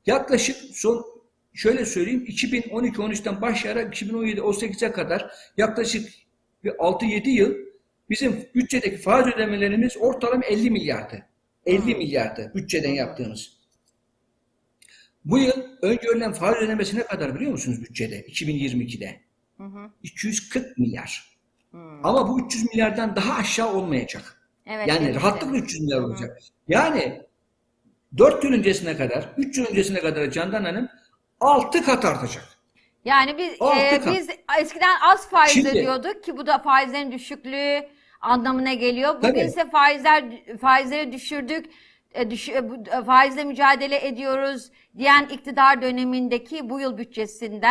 Yaklaşık son şöyle söyleyeyim 2012-13'ten başlayarak 2017-18'e kadar yaklaşık bir 6-7 yıl bizim bütçedeki faiz ödemelerimiz ortalama 50 milyardı. 50 milyardı bütçeden yaptığımız. Bu yıl öngörülen faiz ödemesi ne kadar biliyor musunuz bütçede 2022'de? 240 milyar. Ama bu 300 milyardan daha aşağı olmayacak. Evet. Yani evet, rahatlıkla evet. 300 milyar olacak. Yani 4 yıl öncesine kadar, 3 yıl öncesine kadar Candan Hanım 6 kat artacak. Yani biz Altı e, kat. biz eskiden az faiz Şimdi- ödüyorduk ki bu da faizlerin düşüklüğü anlamına geliyor. Bugün Tabii. ise faizler faizleri düşürdük. e, e, e, faizle mücadele ediyoruz diyen iktidar dönemindeki bu yıl bütçesinde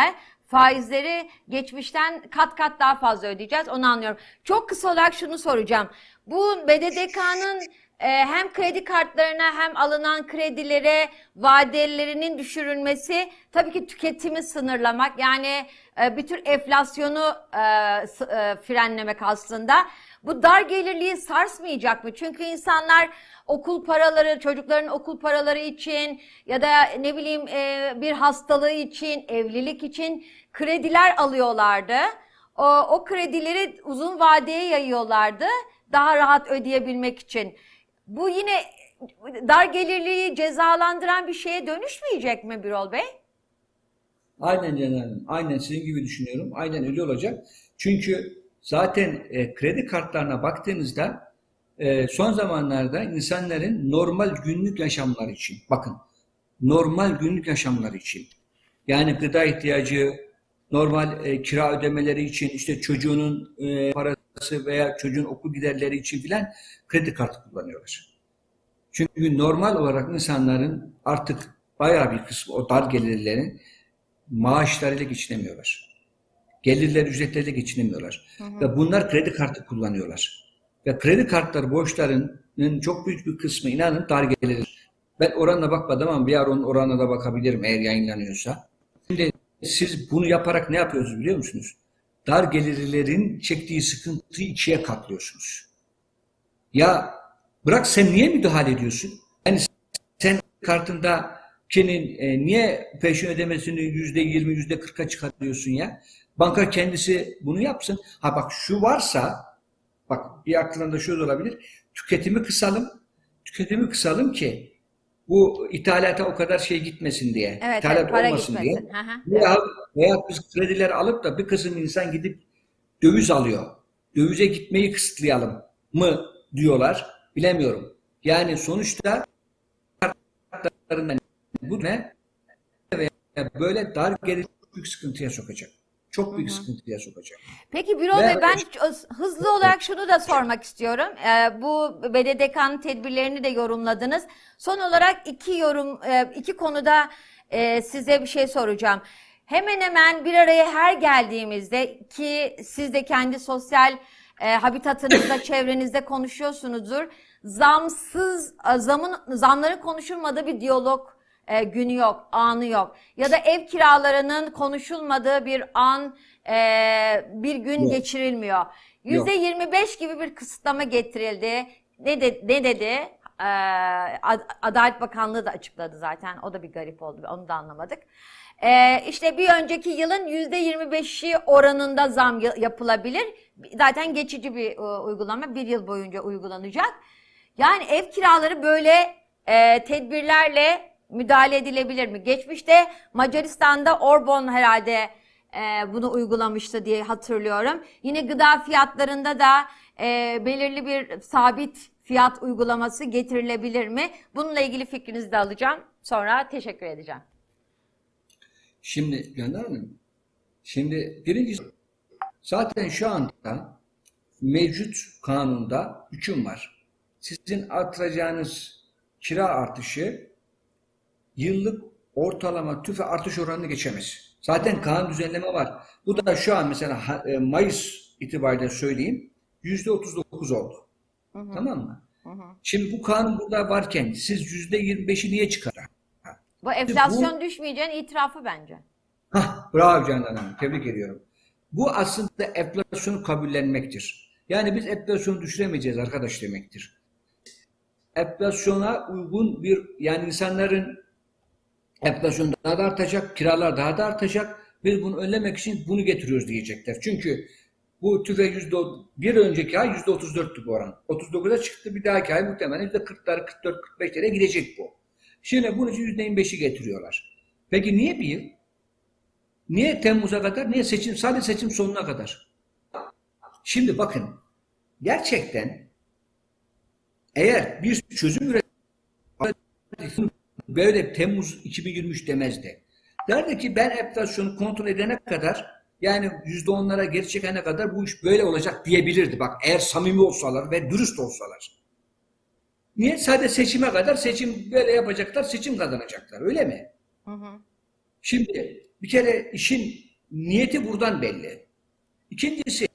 faizleri geçmişten kat kat daha fazla ödeyeceğiz. Onu anlıyorum. Çok kısa olarak şunu soracağım. Bu BDDK'nın hem kredi kartlarına hem alınan kredilere vadelerinin düşürülmesi tabii ki tüketimi sınırlamak yani bir tür enflasyonu frenlemek aslında. Bu dar gelirliği sarsmayacak mı? Çünkü insanlar okul paraları, çocukların okul paraları için ya da ne bileyim e, bir hastalığı için, evlilik için krediler alıyorlardı. O, o kredileri uzun vadeye yayıyorlardı daha rahat ödeyebilmek için. Bu yine dar gelirliği cezalandıran bir şeye dönüşmeyecek mi Birol Bey? Aynen Canan. Aynen sizin gibi düşünüyorum. Aynen öyle olacak. Çünkü zaten e, kredi kartlarına baktığınızda e, son zamanlarda insanların normal günlük yaşamları için, bakın normal günlük yaşamları için, yani gıda ihtiyacı, normal e, kira ödemeleri için, işte çocuğunun e, parası veya çocuğun okul giderleri için filan kredi kartı kullanıyorlar. Çünkü normal olarak insanların artık bayağı bir kısmı o dar gelirlerin maaşlarıyla geçinemiyorlar. Gelirler ücretleriyle geçinemiyorlar. Ve bunlar kredi kartı kullanıyorlar. Ve kredi kartları borçlarının çok büyük bir kısmı inanın dar gelir Ben oranına bakmadım ama bir ara onun oranına da bakabilirim eğer yayınlanıyorsa. Şimdi siz bunu yaparak ne yapıyorsunuz biliyor musunuz? Dar gelirlerin çektiği sıkıntıyı ikiye katlıyorsunuz. Ya bırak sen niye müdahale ediyorsun? Yani sen kartında kinin e, niye peşin ödemesini yüzde yirmi, yüzde kırka çıkartıyorsun ya? Banka kendisi bunu yapsın. Ha bak şu varsa, bak bir aklında şu da olabilir. Tüketimi kısalım, tüketimi kısalım ki bu ithalata o kadar şey gitmesin diye. Evet, ithalat evet para olmasın diye. gitmesin. Hı hı. Veya, veya biz krediler alıp da bir kısım insan gidip döviz alıyor. Dövize gitmeyi kısıtlayalım mı diyorlar. Bilemiyorum. Yani sonuçta bu ne böyle dar çok büyük sıkıntıya sokacak. Çok büyük sıkıntıya sokacak. Peki Birol Ve- Bey ben hızlı olarak şunu da sormak istiyorum. Ee, bu BDDK'nın tedbirlerini de yorumladınız. Son olarak iki yorum, e, iki konuda e, size bir şey soracağım. Hemen hemen bir araya her geldiğimizde ki siz de kendi sosyal e, habitatınızda, çevrenizde konuşuyorsunuzdur. Zamsız, e, zamın, zamların konuşulmadığı bir diyalog e, günü yok, anı yok. Ya da ev kiralarının konuşulmadığı bir an, e, bir gün Yok. geçirilmiyor. Yüzde 25 gibi bir kısıtlama getirildi. Ne, de, ne dedi? E, Ad- Adalet Bakanlığı da açıkladı zaten. O da bir garip oldu. Onu da anlamadık. E, işte bir önceki yılın yüzde 25'i oranında zam ya- yapılabilir. Zaten geçici bir e, uygulama. Bir yıl boyunca uygulanacak. Yani ev kiraları böyle e, tedbirlerle müdahale edilebilir mi? Geçmişte Macaristan'da Orbon herhalde e, bunu uygulamıştı diye hatırlıyorum. Yine gıda fiyatlarında da e, belirli bir sabit fiyat uygulaması getirilebilir mi? Bununla ilgili fikrinizi de alacağım. Sonra teşekkür edeceğim. Şimdi Gönder Hanım, şimdi birincisi zaten şu anda mevcut kanunda hüküm var. Sizin artıracağınız kira artışı yıllık ortalama tüfe artış oranını geçemez. Zaten kanun düzenleme var. Bu da şu an mesela e, Mayıs itibariyle söyleyeyim yüzde 39 oldu. Tamam mı? Şimdi bu kanun burada varken siz yüzde 25'i niye çıkar? Bu enflasyon düşmeyeceğinin itirafı bence. Hah, bravo Canan Hanım. Tebrik ediyorum. Bu aslında enflasyonu kabullenmektir. Yani biz enflasyonu düşüremeyeceğiz arkadaş demektir. Enflasyona uygun bir yani insanların enflasyon daha da artacak, kiralar daha da artacak. Biz bunu önlemek için bunu getiriyoruz diyecekler. Çünkü bu tüfe yüzde bir önceki ay yüzde 34'tü bu oran. 39'a çıktı. Bir dahaki ay muhtemelen yüzde 40'lara, 44, 45'lere gidecek bu. Şimdi bunun için yüzde 25'i getiriyorlar. Peki niye bir yıl? Niye Temmuz'a kadar? Niye seçim? Sadece seçim sonuna kadar. Şimdi bakın. Gerçekten eğer bir çözüm üretim böyle Temmuz 2023 demezdi. Derdi ki ben enflasyonu kontrol edene kadar yani yüzde onlara geri çekene kadar bu iş böyle olacak diyebilirdi. Bak eğer samimi olsalar ve dürüst olsalar. Niye? Sadece seçime kadar seçim böyle yapacaklar, seçim kazanacaklar. Öyle mi? Hı hı. Şimdi bir kere işin niyeti buradan belli. İkincisi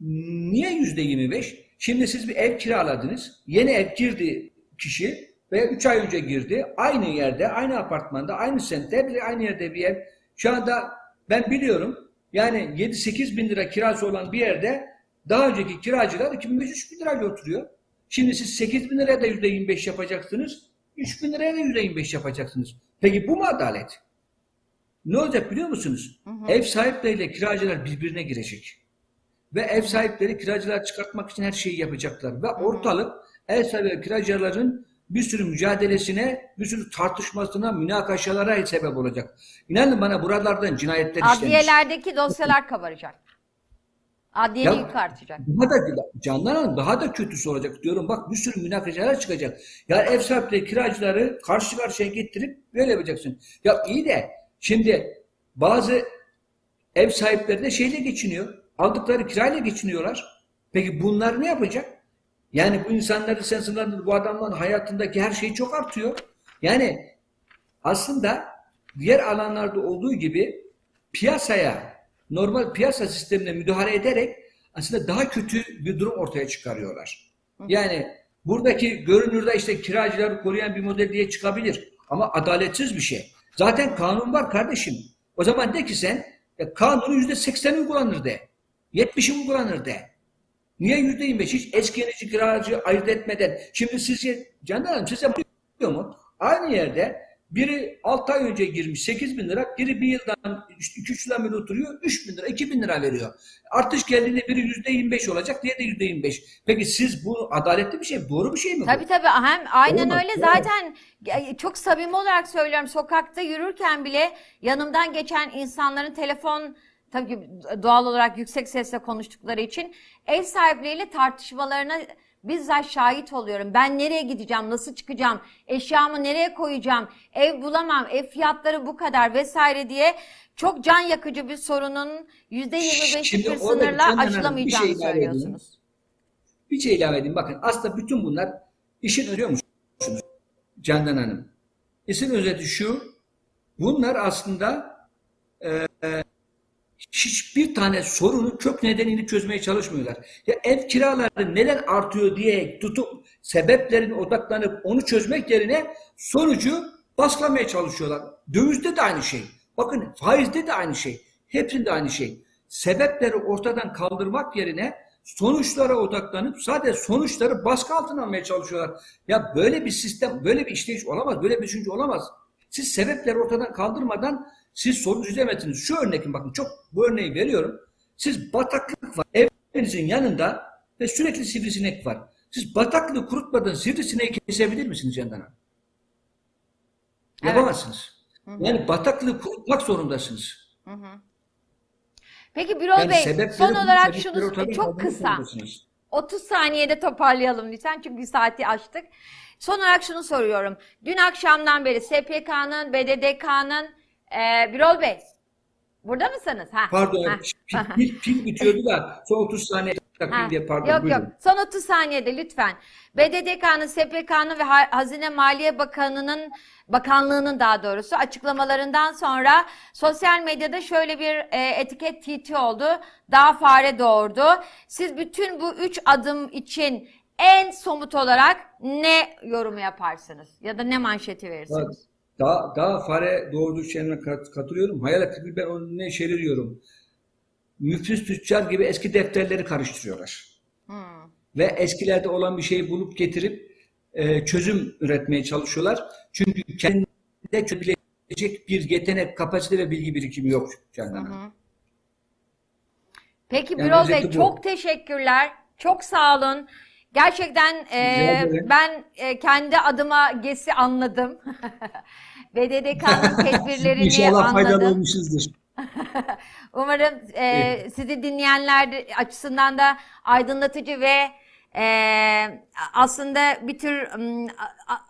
niye yüzde 25? Şimdi siz bir ev kiraladınız. Yeni ev girdi kişi ve 3 ay önce girdi. Aynı yerde, aynı apartmanda, aynı semtte, bir aynı yerde bir ev. Şu anda ben biliyorum yani 7-8 bin lira kirası olan bir yerde daha önceki kiracılar 2500 bin lirayla oturuyor. Şimdi siz 8 bin liraya da yüzde 25 yapacaksınız. 3 bin liraya da yüzde 25 yapacaksınız. Peki bu mu adalet? Ne olacak biliyor musunuz? Ev sahipleriyle kiracılar birbirine girecek. Ve ev sahipleri kiracılar çıkartmak için her şeyi yapacaklar. Ve ortalık ev sahipleri kiracıların bir sürü mücadelesine, bir sürü tartışmasına, münakaşalara sebep olacak. İnanın bana buralardan cinayetler işlenmiş. Adliyelerdeki dosyalar kabaracak. Adliyeli Ya- yük artacak. Daha da Candan Hanım daha da kötüsü olacak diyorum. Bak bir sürü münakaşalar çıkacak. Ya ev sahipleri kiracıları karşı karşıya getirip böyle yapacaksın. Ya iyi de şimdi bazı ev sahipleri de şeyle geçiniyor. Aldıkları kirayla geçiniyorlar. Peki bunlar ne yapacak? Yani bu insanları sen sınırlandır, bu adamların hayatındaki her şey çok artıyor. Yani aslında diğer alanlarda olduğu gibi piyasaya, normal piyasa sistemine müdahale ederek aslında daha kötü bir durum ortaya çıkarıyorlar. Yani buradaki görünürde işte kiracıları koruyan bir model diye çıkabilir. Ama adaletsiz bir şey. Zaten kanun var kardeşim. O zaman de ki sen ya kanunu yüzde seksen uygulanır de. Yetmişi uygulanır de. Niye yüzde yirmi beş? Hiç eski yenici kiracı ayırt etmeden. Şimdi sizce Candan Hanım size biliyor mu? Aynı yerde biri 6 ay önce girmiş 8 bin lira, biri bir yıldan 2-3 yıldan beri oturuyor 3 bin lira, 2 bin lira veriyor. Artış geldiğinde biri yüzde 25 olacak, diğeri de yüzde 25. Peki siz bu adaletli bir şey, doğru bir şey mi bu? Tabii tabii hem aynen Olmaz, öyle zaten e, çok samimi olarak söylüyorum sokakta yürürken bile yanımdan geçen insanların telefon tabii doğal olarak yüksek sesle konuştukları için ev sahipleriyle tartışmalarına bizzat şahit oluyorum. Ben nereye gideceğim, nasıl çıkacağım, eşyamı nereye koyacağım, ev bulamam, ev fiyatları bu kadar vesaire diye çok can yakıcı bir sorunun %25'lik Şimdi bir orada sınırla Hanım bir aşılamayacağını şey edeyim. söylüyorsunuz. Bir şey ilave edeyim. Bakın aslında bütün bunlar işin örüyor musunuz Candan Hanım? İşin özeti şu. Bunlar aslında e, e, hiçbir tane sorunun kök nedenini çözmeye çalışmıyorlar. Ya ev kiraları neden artıyor diye tutup sebeplerine odaklanıp onu çözmek yerine sonucu baskılamaya çalışıyorlar. Dövizde de aynı şey. Bakın faizde de aynı şey. Hepsinde aynı şey. Sebepleri ortadan kaldırmak yerine sonuçlara odaklanıp sadece sonuçları baskı altına almaya çalışıyorlar. Ya böyle bir sistem, böyle bir işleyiş olamaz, böyle bir düşünce olamaz. Siz sebepleri ortadan kaldırmadan siz sorun çözemezsiniz. Şu örnekin bakın çok bu örneği veriyorum. Siz bataklık var evinizin yanında ve sürekli sivrisinek var. Siz bataklığı kurutmadan sivrisineği kesebilir misiniz? Evet. Yapamazsınız. Yani bataklığı kurutmak zorundasınız. Peki Birol Yani Bey son olarak şunu çok kısa zorundasınız. 30 saniyede toparlayalım lütfen çünkü bir saati aştık. Son olarak şunu soruyorum. Dün akşamdan beri SPK'nın, BDDK'nın e, Birol Bey burada mısınız? Ha. Pardon, ha. pil, pil, pil bitiyordu da son 30 saniye takayım diye pardon. Yok buyurun. yok. Son 30 saniyede lütfen. BDDK'nın, SPK'nın ve Ha- Hazine Maliye Bakanı'nın bakanlığının daha doğrusu açıklamalarından sonra sosyal medyada şöyle bir e, etiket TT oldu. Daha fare doğurdu. Siz bütün bu üç adım için en somut olarak ne yorumu yaparsınız? Ya da ne manşeti verirsiniz? Daha, daha fare doğurduğu şeyine kat- katılıyorum. Hayal ettiğim ben onun ne şeririyorum. Müflis tüccar gibi eski defterleri karıştırıyorlar. Hmm. Ve eskilerde olan bir şeyi bulup getirip e, çözüm üretmeye çalışıyorlar. Çünkü kendinde çözebilecek bir yetenek, kapasite ve bilgi birikimi yok Candan Hanım. Peki Yani Birol Bey çok teşekkürler. Çok sağ olun. Gerçekten e, ben e, kendi adıma GES'i anladım. BDDK'nın tedbirlerini İnşallah faydalı anladım. olmuşuzdur. Umarım e, sizi dinleyenler açısından da aydınlatıcı ve e, aslında bir tür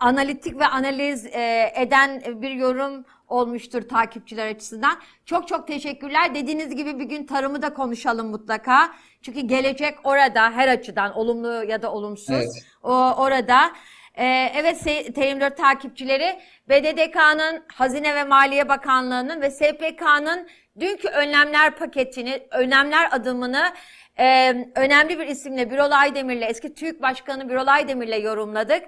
analitik ve analiz e, eden bir yorum olmuştur takipçiler açısından. Çok çok teşekkürler. Dediğiniz gibi bir gün tarımı da konuşalım mutlaka. Çünkü gelecek orada her açıdan olumlu ya da olumsuz. Evet. O orada. Ee, evet se- TM4 takipçileri BDDK'nın Hazine ve Maliye Bakanlığı'nın ve SPK'nın dünkü önlemler paketini, önlemler adımını e, önemli bir isimle Birol Aydemir'le, eski TÜİK Başkanı Birol Aydemir'le yorumladık.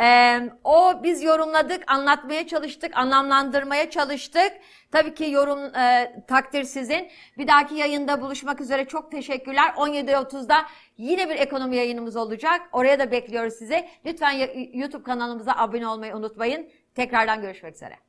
E, o biz yorumladık, anlatmaya çalıştık, anlamlandırmaya çalıştık. Tabii ki yorum e, takdir sizin. Bir dahaki yayında buluşmak üzere çok teşekkürler. 17.30'da yine bir ekonomi yayınımız olacak. Oraya da bekliyoruz sizi. Lütfen YouTube kanalımıza abone olmayı unutmayın. Tekrardan görüşmek üzere.